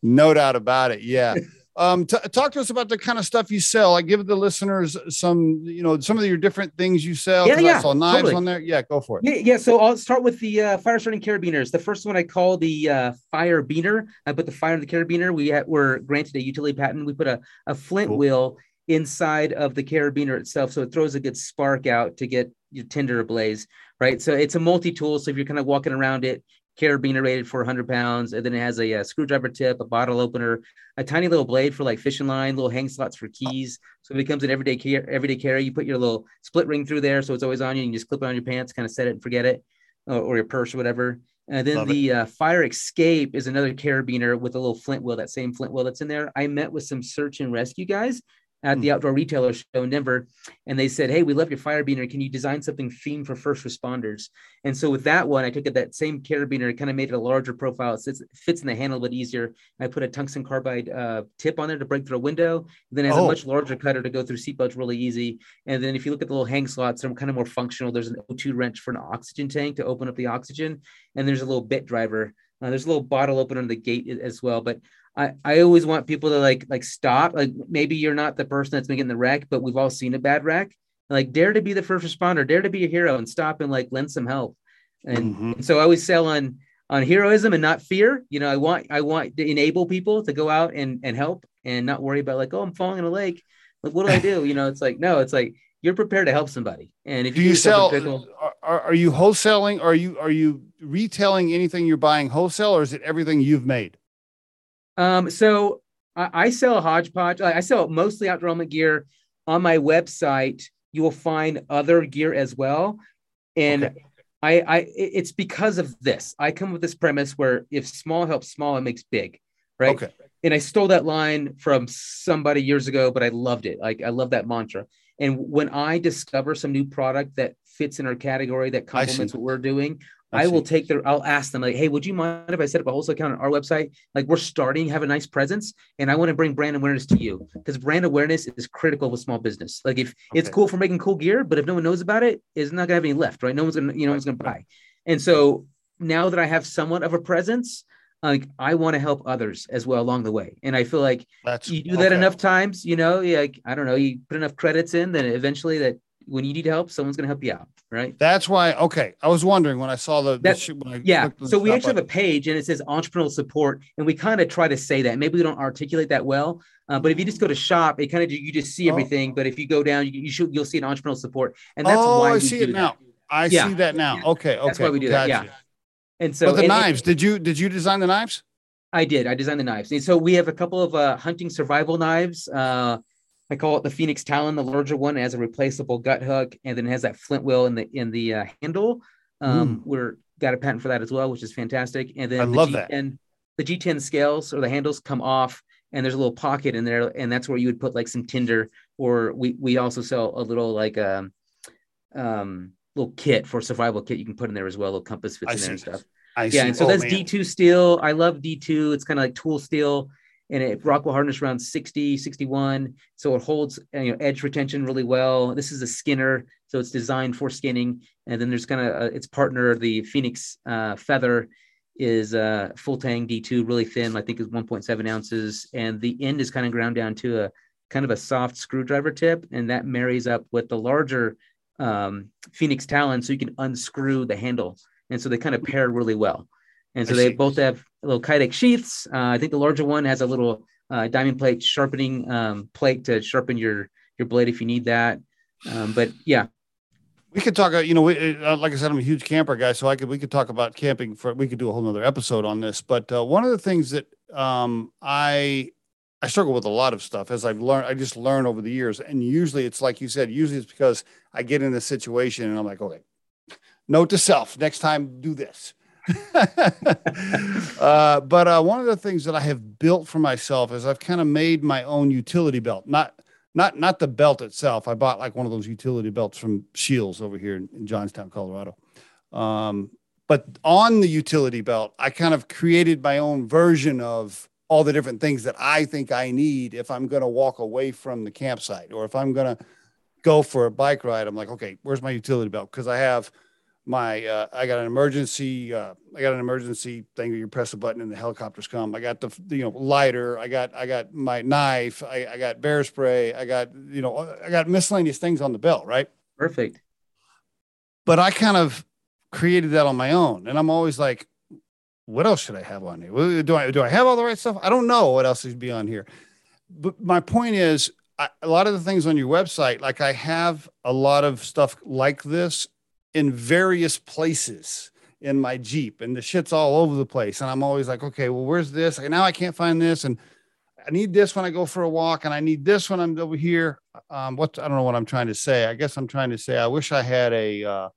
No doubt about it. Yeah. Um, t- talk to us about the kind of stuff you sell. Like, give the listeners some, you know, some of your different things you sell. Yeah, 'cause I yeah, saw knives totally. on there. Yeah, go for it. Yeah, yeah. So I'll start with the uh, fire starting carabiners. The first one I call the uh, Firebiner. I put the fire in the carabiner. We were granted a utility patent. We put a, a flint Cool. wheel inside of the carabiner itself, so it throws a good spark out to get your tinder ablaze. Right. So it's a multi tool. So if you're kind of walking around it, carabiner rated for 100 pounds, and then it has a, uh screwdriver tip, a bottle opener, a tiny little blade for like fishing line, little hang slots for keys. So it becomes an everyday care, everyday carry. You put your little split ring through there, so it's always on you. You just clip it on your pants, kind of set it and forget it, or, or your purse or whatever. And then Love the uh, fire escape is another carabiner with a little flint wheel, that same flint wheel that's in there. I met with some search and rescue guys at the outdoor retailer show in Denver, and they said, "Hey, we love your Firebiner. Can you design something themed for first responders?" And so with that one, I took it that same carabiner, kind of made it a larger profile. It sits, fits in the handle a little bit easier. I put a tungsten carbide uh, tip on there to break through a window. Then it has Oh. a much larger cutter to go through seatbelts really easy. And then if you look at the little hang slots, they're kind of more functional. There's an O2 wrench for an oxygen tank to open up the oxygen, and there's a little bit driver. Uh, there's a little bottle opener on the gate as well. But I, I always want people to like like stop. Like maybe you're not the person that's making the wreck, but we've all seen a bad wreck. Like dare to be the first responder, dare to be a hero and stop and like lend some help. And, Mhm. and so I always sell on on heroism and not fear. You know, I want I want to enable people to go out and and help and not worry about like, oh, I'm falling in a lake. Like, what do I do? You know, it's like, no, it's like you're prepared to help somebody. And if Do you something sell? Are, are, are you wholesaling? Are you are you retailing anything you're buying wholesale, or is it everything you've made? Um, so I, I sell a hodgepodge. I I sell mostly outdoor element gear. On my website, you will find other gear as well. And Okay. I, I, it's because of this. I come with this premise where if small helps small, it makes big, right? Okay. And I stole that line from somebody years ago, but I loved it. Like I love that mantra. And when I discover some new product that fits in our category that complements what we're doing, I I, will take their, I'll ask them like, Hey, would you mind if I set up a wholesale account on our website? Like we're starting, have a nice presence and I want to bring brand awareness to you because brand awareness is critical with small business. Like if it's cool for making cool gear, but if no one knows about it, it's not gonna have any left, right? No one's gonna, you know, no one's gonna buy. And so now that I have somewhat of a presence, like I want to help others as well along the way. And I feel like That's you do that okay. enough times, you know, like I don't know, you put enough credits in, then eventually that when you need help, someone's gonna help you out, right? That's why. Okay, I was wondering when I saw the. the That- when I Yeah. the So we actually have a page and it says entrepreneurial support, and we kind of try to say that. Maybe we don't articulate that well, uh, but if you just go to shop, it kind of you just see Oh. everything. But if you go down, you, you should you'll see an entrepreneurial support, and that's oh, why I see it that. now. I Yeah. see that now. Okay, okay. That's why we do that, yeah. And so but the and- and- knives, did you did you design the knives? I did. I designed the knives. And so we have a couple of uh, hunting survival knives. Uh, I call it the Phoenix Talon, the larger one. Has a replaceable gut hook, and then it has that flint wheel in the in the uh, handle. Um, We're got a patent for that as well, which is fantastic. And then I the love that. G10 the G10 scales or the handles come off and there's a little pocket in there and that's where you would put like some tinder or we we also sell a little like um um little kit for survival kit you can put in there as well little compass fits I in there and stuff I yeah see. and so Oh, that's man. d2 steel i love d2 it's kind of like tool steel and it rockwell hardness around 60 61 so it holds you know edge retention really well. This is a skinner so it's designed for skinning. And then there's kind of uh, its partner the phoenix uh, feather is uh, full tang d2 really thin i think is 1.7 ounces. And the end is kind of ground down to a kind of a soft screwdriver tip and that marries up with the larger um, phoenix talon so you can unscrew the handle. And so they kind of pair really well and so I they see. both have little kydex sheaths uh, i think the larger one has a little uh, diamond plate sharpening um, plate to sharpen your your blade if you need that um, but yeah we could talk. uh, You know, we, uh, like I said, I'm a huge camper guy, so I could we could talk about camping for. We could do a whole nother episode on this. But uh, one of the things that um, I I struggle with a lot of stuff as I've learned. I just learn over the years, and usually it's like you said. Usually it's because I get in a situation and I'm like, okay, note to self: next time, do this. uh, but uh, one of the things that I have built for myself is I've kind of made my own utility belt. Not not not the belt itself. I bought like one of those utility belts from Scheels over here in, in Johnstown, Colorado. Um, but on the utility belt, I kind of created my own version of all the different things that I think I need if I'm going to walk away from the campsite or if I'm going to go for a bike ride. I'm like, okay, where's my utility belt? Because I have my uh, I got an emergency uh, I got an emergency thing where you press a button and the helicopters come. I got the you know lighter. I got I got my knife. I, I got bear spray. I got you know I got miscellaneous things on the belt, right? perfect But I kind of created that on my own, and I'm always like, what else should I have on here? Do I do I have all the right stuff? I don't know what else should be on here. But my point is, I, a lot of the things on your website, like I have a lot of stuff like this in various places in my Jeep, and the shit's all over the place. And I'm always like, okay, well, where's this? And now I can't find this, and I need this when I go for a walk, and I need this when I'm over here. Um, what I don't know what I'm trying to say. I guess I'm trying to say I wish I had a uh,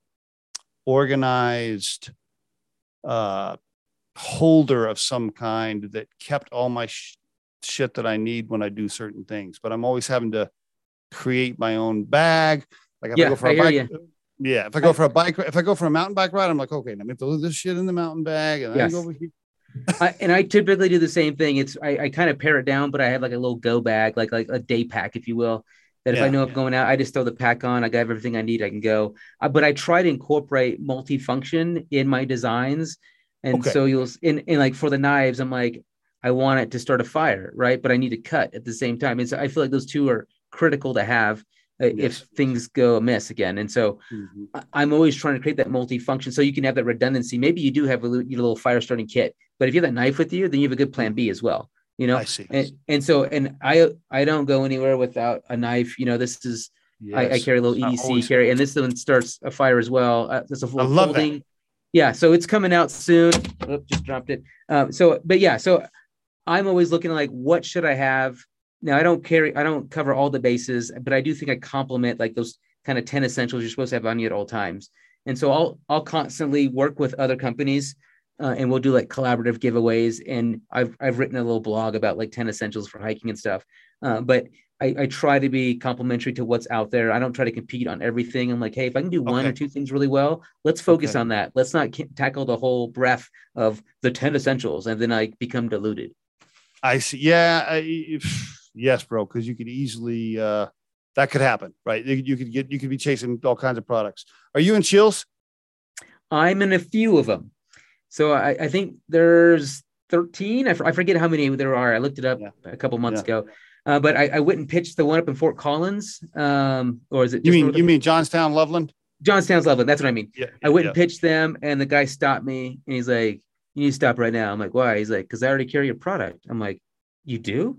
organized uh, holder of some kind that kept all my sh- shit that I need when I do certain things. But I'm always having to create my own bag. Like if I Yeah, go for I a bike, yeah. If I go for a bike, if I go for a mountain bike ride, I'm like, okay, let me throw this shit in the mountain bag, and then Yes. go over here. I, and I typically do the same thing. It's I, I kind of pare it down, but I have like a little go bag, like like a day pack, if you will. That if I Yeah. know I'm going out, I just throw the pack on. I got everything I need. I can go. Uh, but I try to incorporate multifunction in my designs, and Okay. so you'll in in like for the knives, I'm like I want it to start a fire, right? But I need to cut at the same time. It's I feel like those two are critical to have Yes. if things go amiss again. And so Mhm. I- I'm always trying to create that multi-function so you can have that redundancy. Maybe you do have a little, little fire starting kit, but if you have that knife with you, then you have a good plan B as well. You know, I see. and, and so and I I don't go anywhere without a knife. You know, this is I, I carry a little EDC always- carry, and this one starts a fire as well. Uh, there's a full I love that. Yeah, so it's coming out soon. Oop, just dropped it. Um, so, but yeah, so I'm always looking like what should I have now. I don't carry, I don't cover all the bases, but I do think I complement like those kind of ten essentials you're supposed to have on you at all times. And so I'll I'll constantly work with other companies, uh, and we'll do like collaborative giveaways. And I've I've written a little blog about like ten essentials for hiking and stuff. Uh, but I, I try to be complimentary to what's out there. I don't try to compete on everything. I'm like, hey, if I can do one or two things really well, let's focus Okay. on that. Let's not tackle the whole breadth of the 10 essentials and then I become diluted. I see. Yeah. I, yes, bro. Because you could easily uh, that could happen, right? You, you could get you could be chasing all kinds of products. Are you in Scheels? I'm in a few of them. So I, I think there's 13. I, f- I forget how many there are. I looked it up Yeah. a couple months Yeah. ago. Uh, but I, I went and pitched the one up in Fort Collins. Um, or is it You mean you mean Johnstown, Loveland? Johnstown's Loveland? That's what I mean. Yeah. I went yeah. and pitched them, and the guy stopped me and he's like, You need to stop right now. I'm like, Why? He's like, Because I already carry your product. I'm like, You do?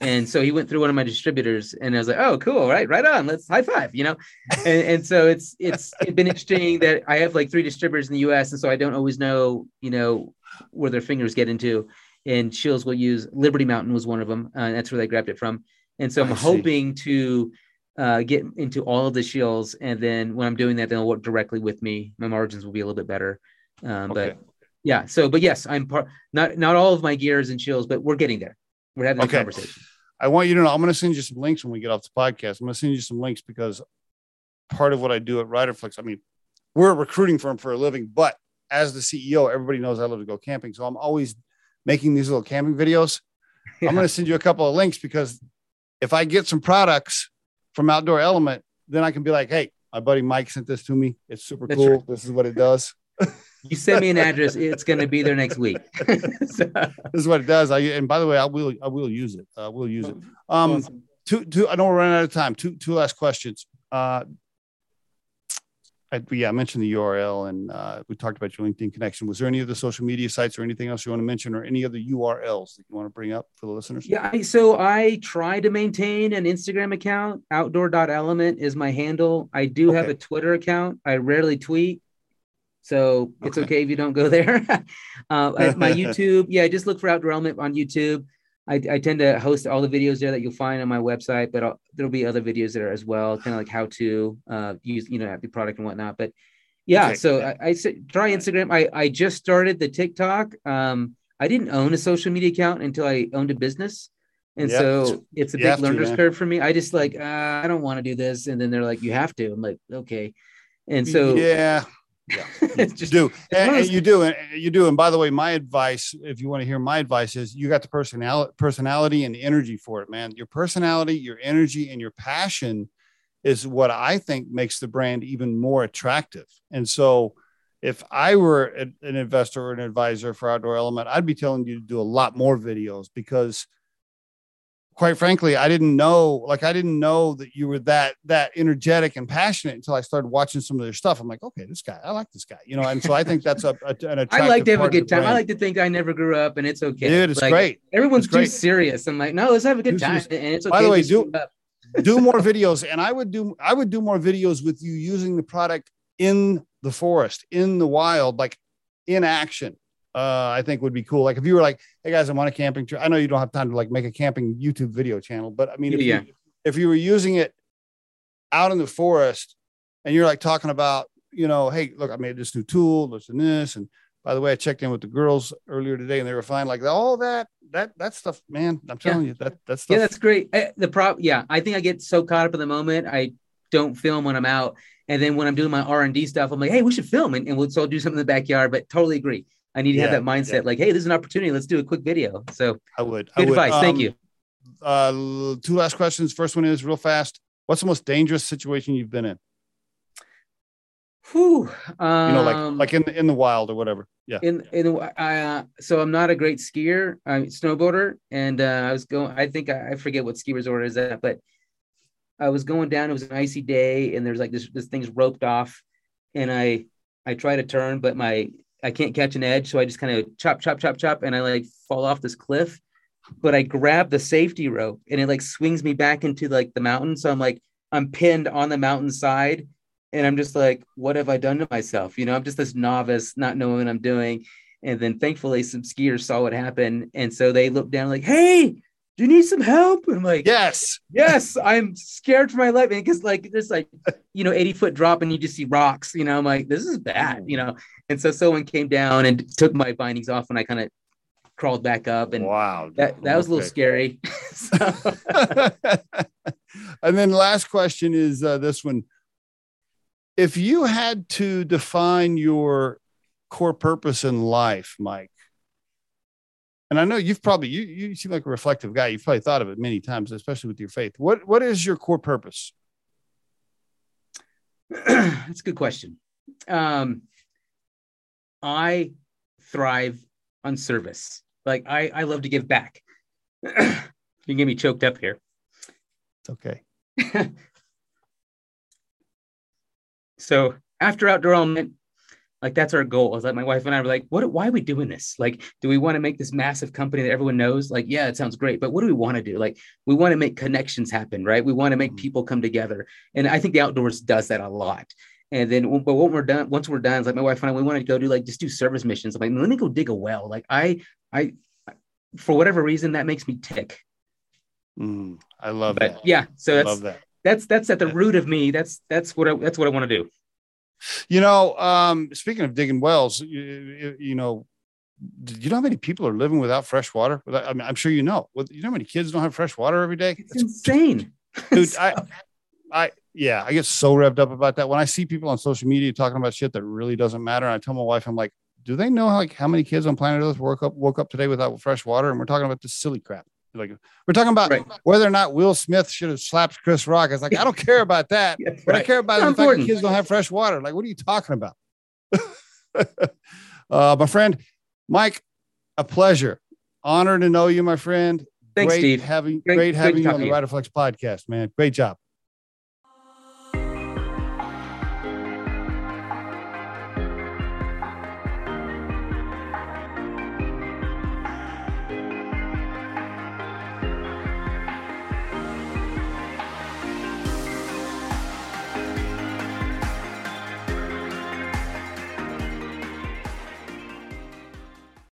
And so he went through one of my distributors and I was like, Oh, cool, right, right on. Let's high five, you know? And, and so it's it's it's been interesting that I have like three distributors in the US, and so I don't always know, you know, where their fingers get into. And Scheels will use Liberty Mountain was one of them. Uh, that's where they grabbed it from. And so I'm hoping to uh, get into all of the Scheels. And then when I'm doing that, they'll work directly with me. My margins will be a little bit better. Um, Okay. But yeah. So, but yes, I'm part. Not not all of my gears and Scheels, but we're getting there. We're having Okay. a conversation. I want you to know I'm going to send you some links when we get off the podcast. I'm going to send you some links because part of what I do at Riderflex, I mean, we're a recruiting firm for a living, but as the CEO, everybody knows I love to go camping. So I'm always making these little camping videos. Yeah. I'm going to send you a couple of links because if I get some products from Outdoor Element, then I can be like, hey, my buddy Mike sent this to me. It's super That's cool. right. This is what it does. You send me an address, it's going to be there next week. So, This is what it does. I and by the way, I will I will use it. I will use it. Um, awesome. two two. I know we're running out of time. Two two last questions. Uh, I, yeah, I mentioned the URL and uh, we talked about your LinkedIn connection. Was there any other social media sites or anything else you want to mention, or any other URLs that you want to bring up for the listeners? Yeah, I, so I try to maintain an Instagram account. Outdoor.element is my handle. I do have a Twitter account. I rarely tweet. So it's Okay. if you don't go there. uh, my YouTube, yeah, just look for Outdoor Element on YouTube. I, I tend to host all the videos there that you'll find on my website, but I'll, there'll be other videos there as well, kind of like how to uh, use, you know, the product and whatnot. But yeah, Okay. so I, I try Instagram. I, I just started the TikTok. Um, I didn't own a social media account until I owned a business. And Yeah, so it's a you big have to, learner's curve for me. I just like, uh, I don't want to do this. And then they're like, you have to. I'm like, okay. And so yeah, you just do, and, and you do, and you do. And by the way, my advice, if you want to hear my advice, is you got the personality, personality and the energy for it, man. Your personality, your energy, and your passion is what I think makes the brand even more attractive. And so, if I were an investor or an advisor for Outdoor Element, I'd be telling you to do a lot more videos because quite frankly, I didn't know, like I didn't know that you were that that energetic and passionate until I started watching some of their stuff. I'm like, okay, this guy, I like this guy, you know. And so I think that's a, a an attractive. I like to have a good time. I like to think I never grew up and it's okay. dude. It's Like, great. Everyone's It's too serious. I'm like, no, let's have a good time. serious. And it's okay. By the way, do- do more videos, and I would do I would do more videos with you using the product in the forest, in the wild, like in action. Uh, I think would be cool. Like if you were like, "Hey guys, I'm on a camping trip." I know you don't have time to like make a camping YouTube video channel, but I mean, if Yeah. you if you were using it out in the forest and you're like talking about, you know, hey, look, I made this new tool, this and this, and by the way, I checked in with the girls earlier today, and they were fine. Like all that, that that stuff, man. I'm telling you, that that stuff. Yeah, that's great. Eh, The prop, yeah, I think I get so caught up in the moment. I don't film when I'm out, and then when I'm doing my R and D stuff, I'm like, hey, we should film, and, and we'll so I'll do something in the backyard. But totally agree. I need to have that mindset, yeah. like, hey, this is an opportunity. Let's do a quick video. So I would. I good would. advice. Thank Um, you. uh two last questions first one is real fast what's the most dangerous situation you've been in Whew. you know like Um, like in in the wild or whatever yeah in in I, uh, so I'm not a great skier, I'm a snowboarder, and uh, I was going. I think I, I forget what ski resort is that, but I was going down. It was an icy day, and there's like this this thing's roped off, and I I try to turn, but my I can't catch an edge, so I just kind of chop chop chop chop, and I like fall off this cliff. But I grab the safety rope, and it like swings me back into like the mountain. So I'm like I'm pinned on the mountainside and I'm just like, what have I done to myself? You know, I'm just this novice, not knowing what I'm doing. And then thankfully, some skiers saw what happened, and so they looked down like, "Hey, do you need some help?" And I'm like, yes yes, I'm scared for my life because like there's like you know 80 foot drop and you just see rocks. You know, I'm like, this is bad. You know, and so someone came down and took my bindings off, and I kind of crawled back up, and wow that that was a little scary. So- and then last question is uh, this one if you had to define your core purpose in life mike and i know you've probably you, you seem like a reflective guy you've probably thought of it many times especially with your faith what what is your core purpose That's a good question. Um, I thrive on service. Like I, I love to give back. you can get me choked up here. it's okay So after outdoor element, like that's our goal. Is like my wife and I were like, what? Why are we doing this? Like, do we want to make this massive company that everyone knows? Like, yeah, it sounds great, but what do we want to do? Like, we want to make connections happen, right? We want to make Mhm. people come together, and I think the outdoors does that a lot. And then, but when we're done, once we're done, it's like my wife and I, we want to go do like just do service missions. I'm like, let me go dig a well. Like, I, I, for whatever reason, that makes me tick. Mm, i love But that yeah, so that's that that's that's at the root of me. That's that's what I that's what I want to do. You know, um, speaking of digging wells, you, you know, you know how many people are living without fresh water? I mean, I'm sure you know. You know how many kids don't have fresh water every day? It's, it's insane, dude. so. I, I, yeah, I get so revved up about that when I see people on social media talking about shit that really doesn't matter. And I tell my wife, I'm like, do they know like how many kids on planet Earth woke up woke up today without fresh water? And we're talking about this silly crap. Like we're talking about right. whether or not Will Smith should have slapped Chris Rock. It's like I don't care about that. what I care about is the fact that kids don't have fresh water. Like, what are you talking about? uh, my friend Mike, a pleasure. Honor to know you, my friend. Thanks, great Steve. Having great, great having you on the Riderflex podcast, man. Great job.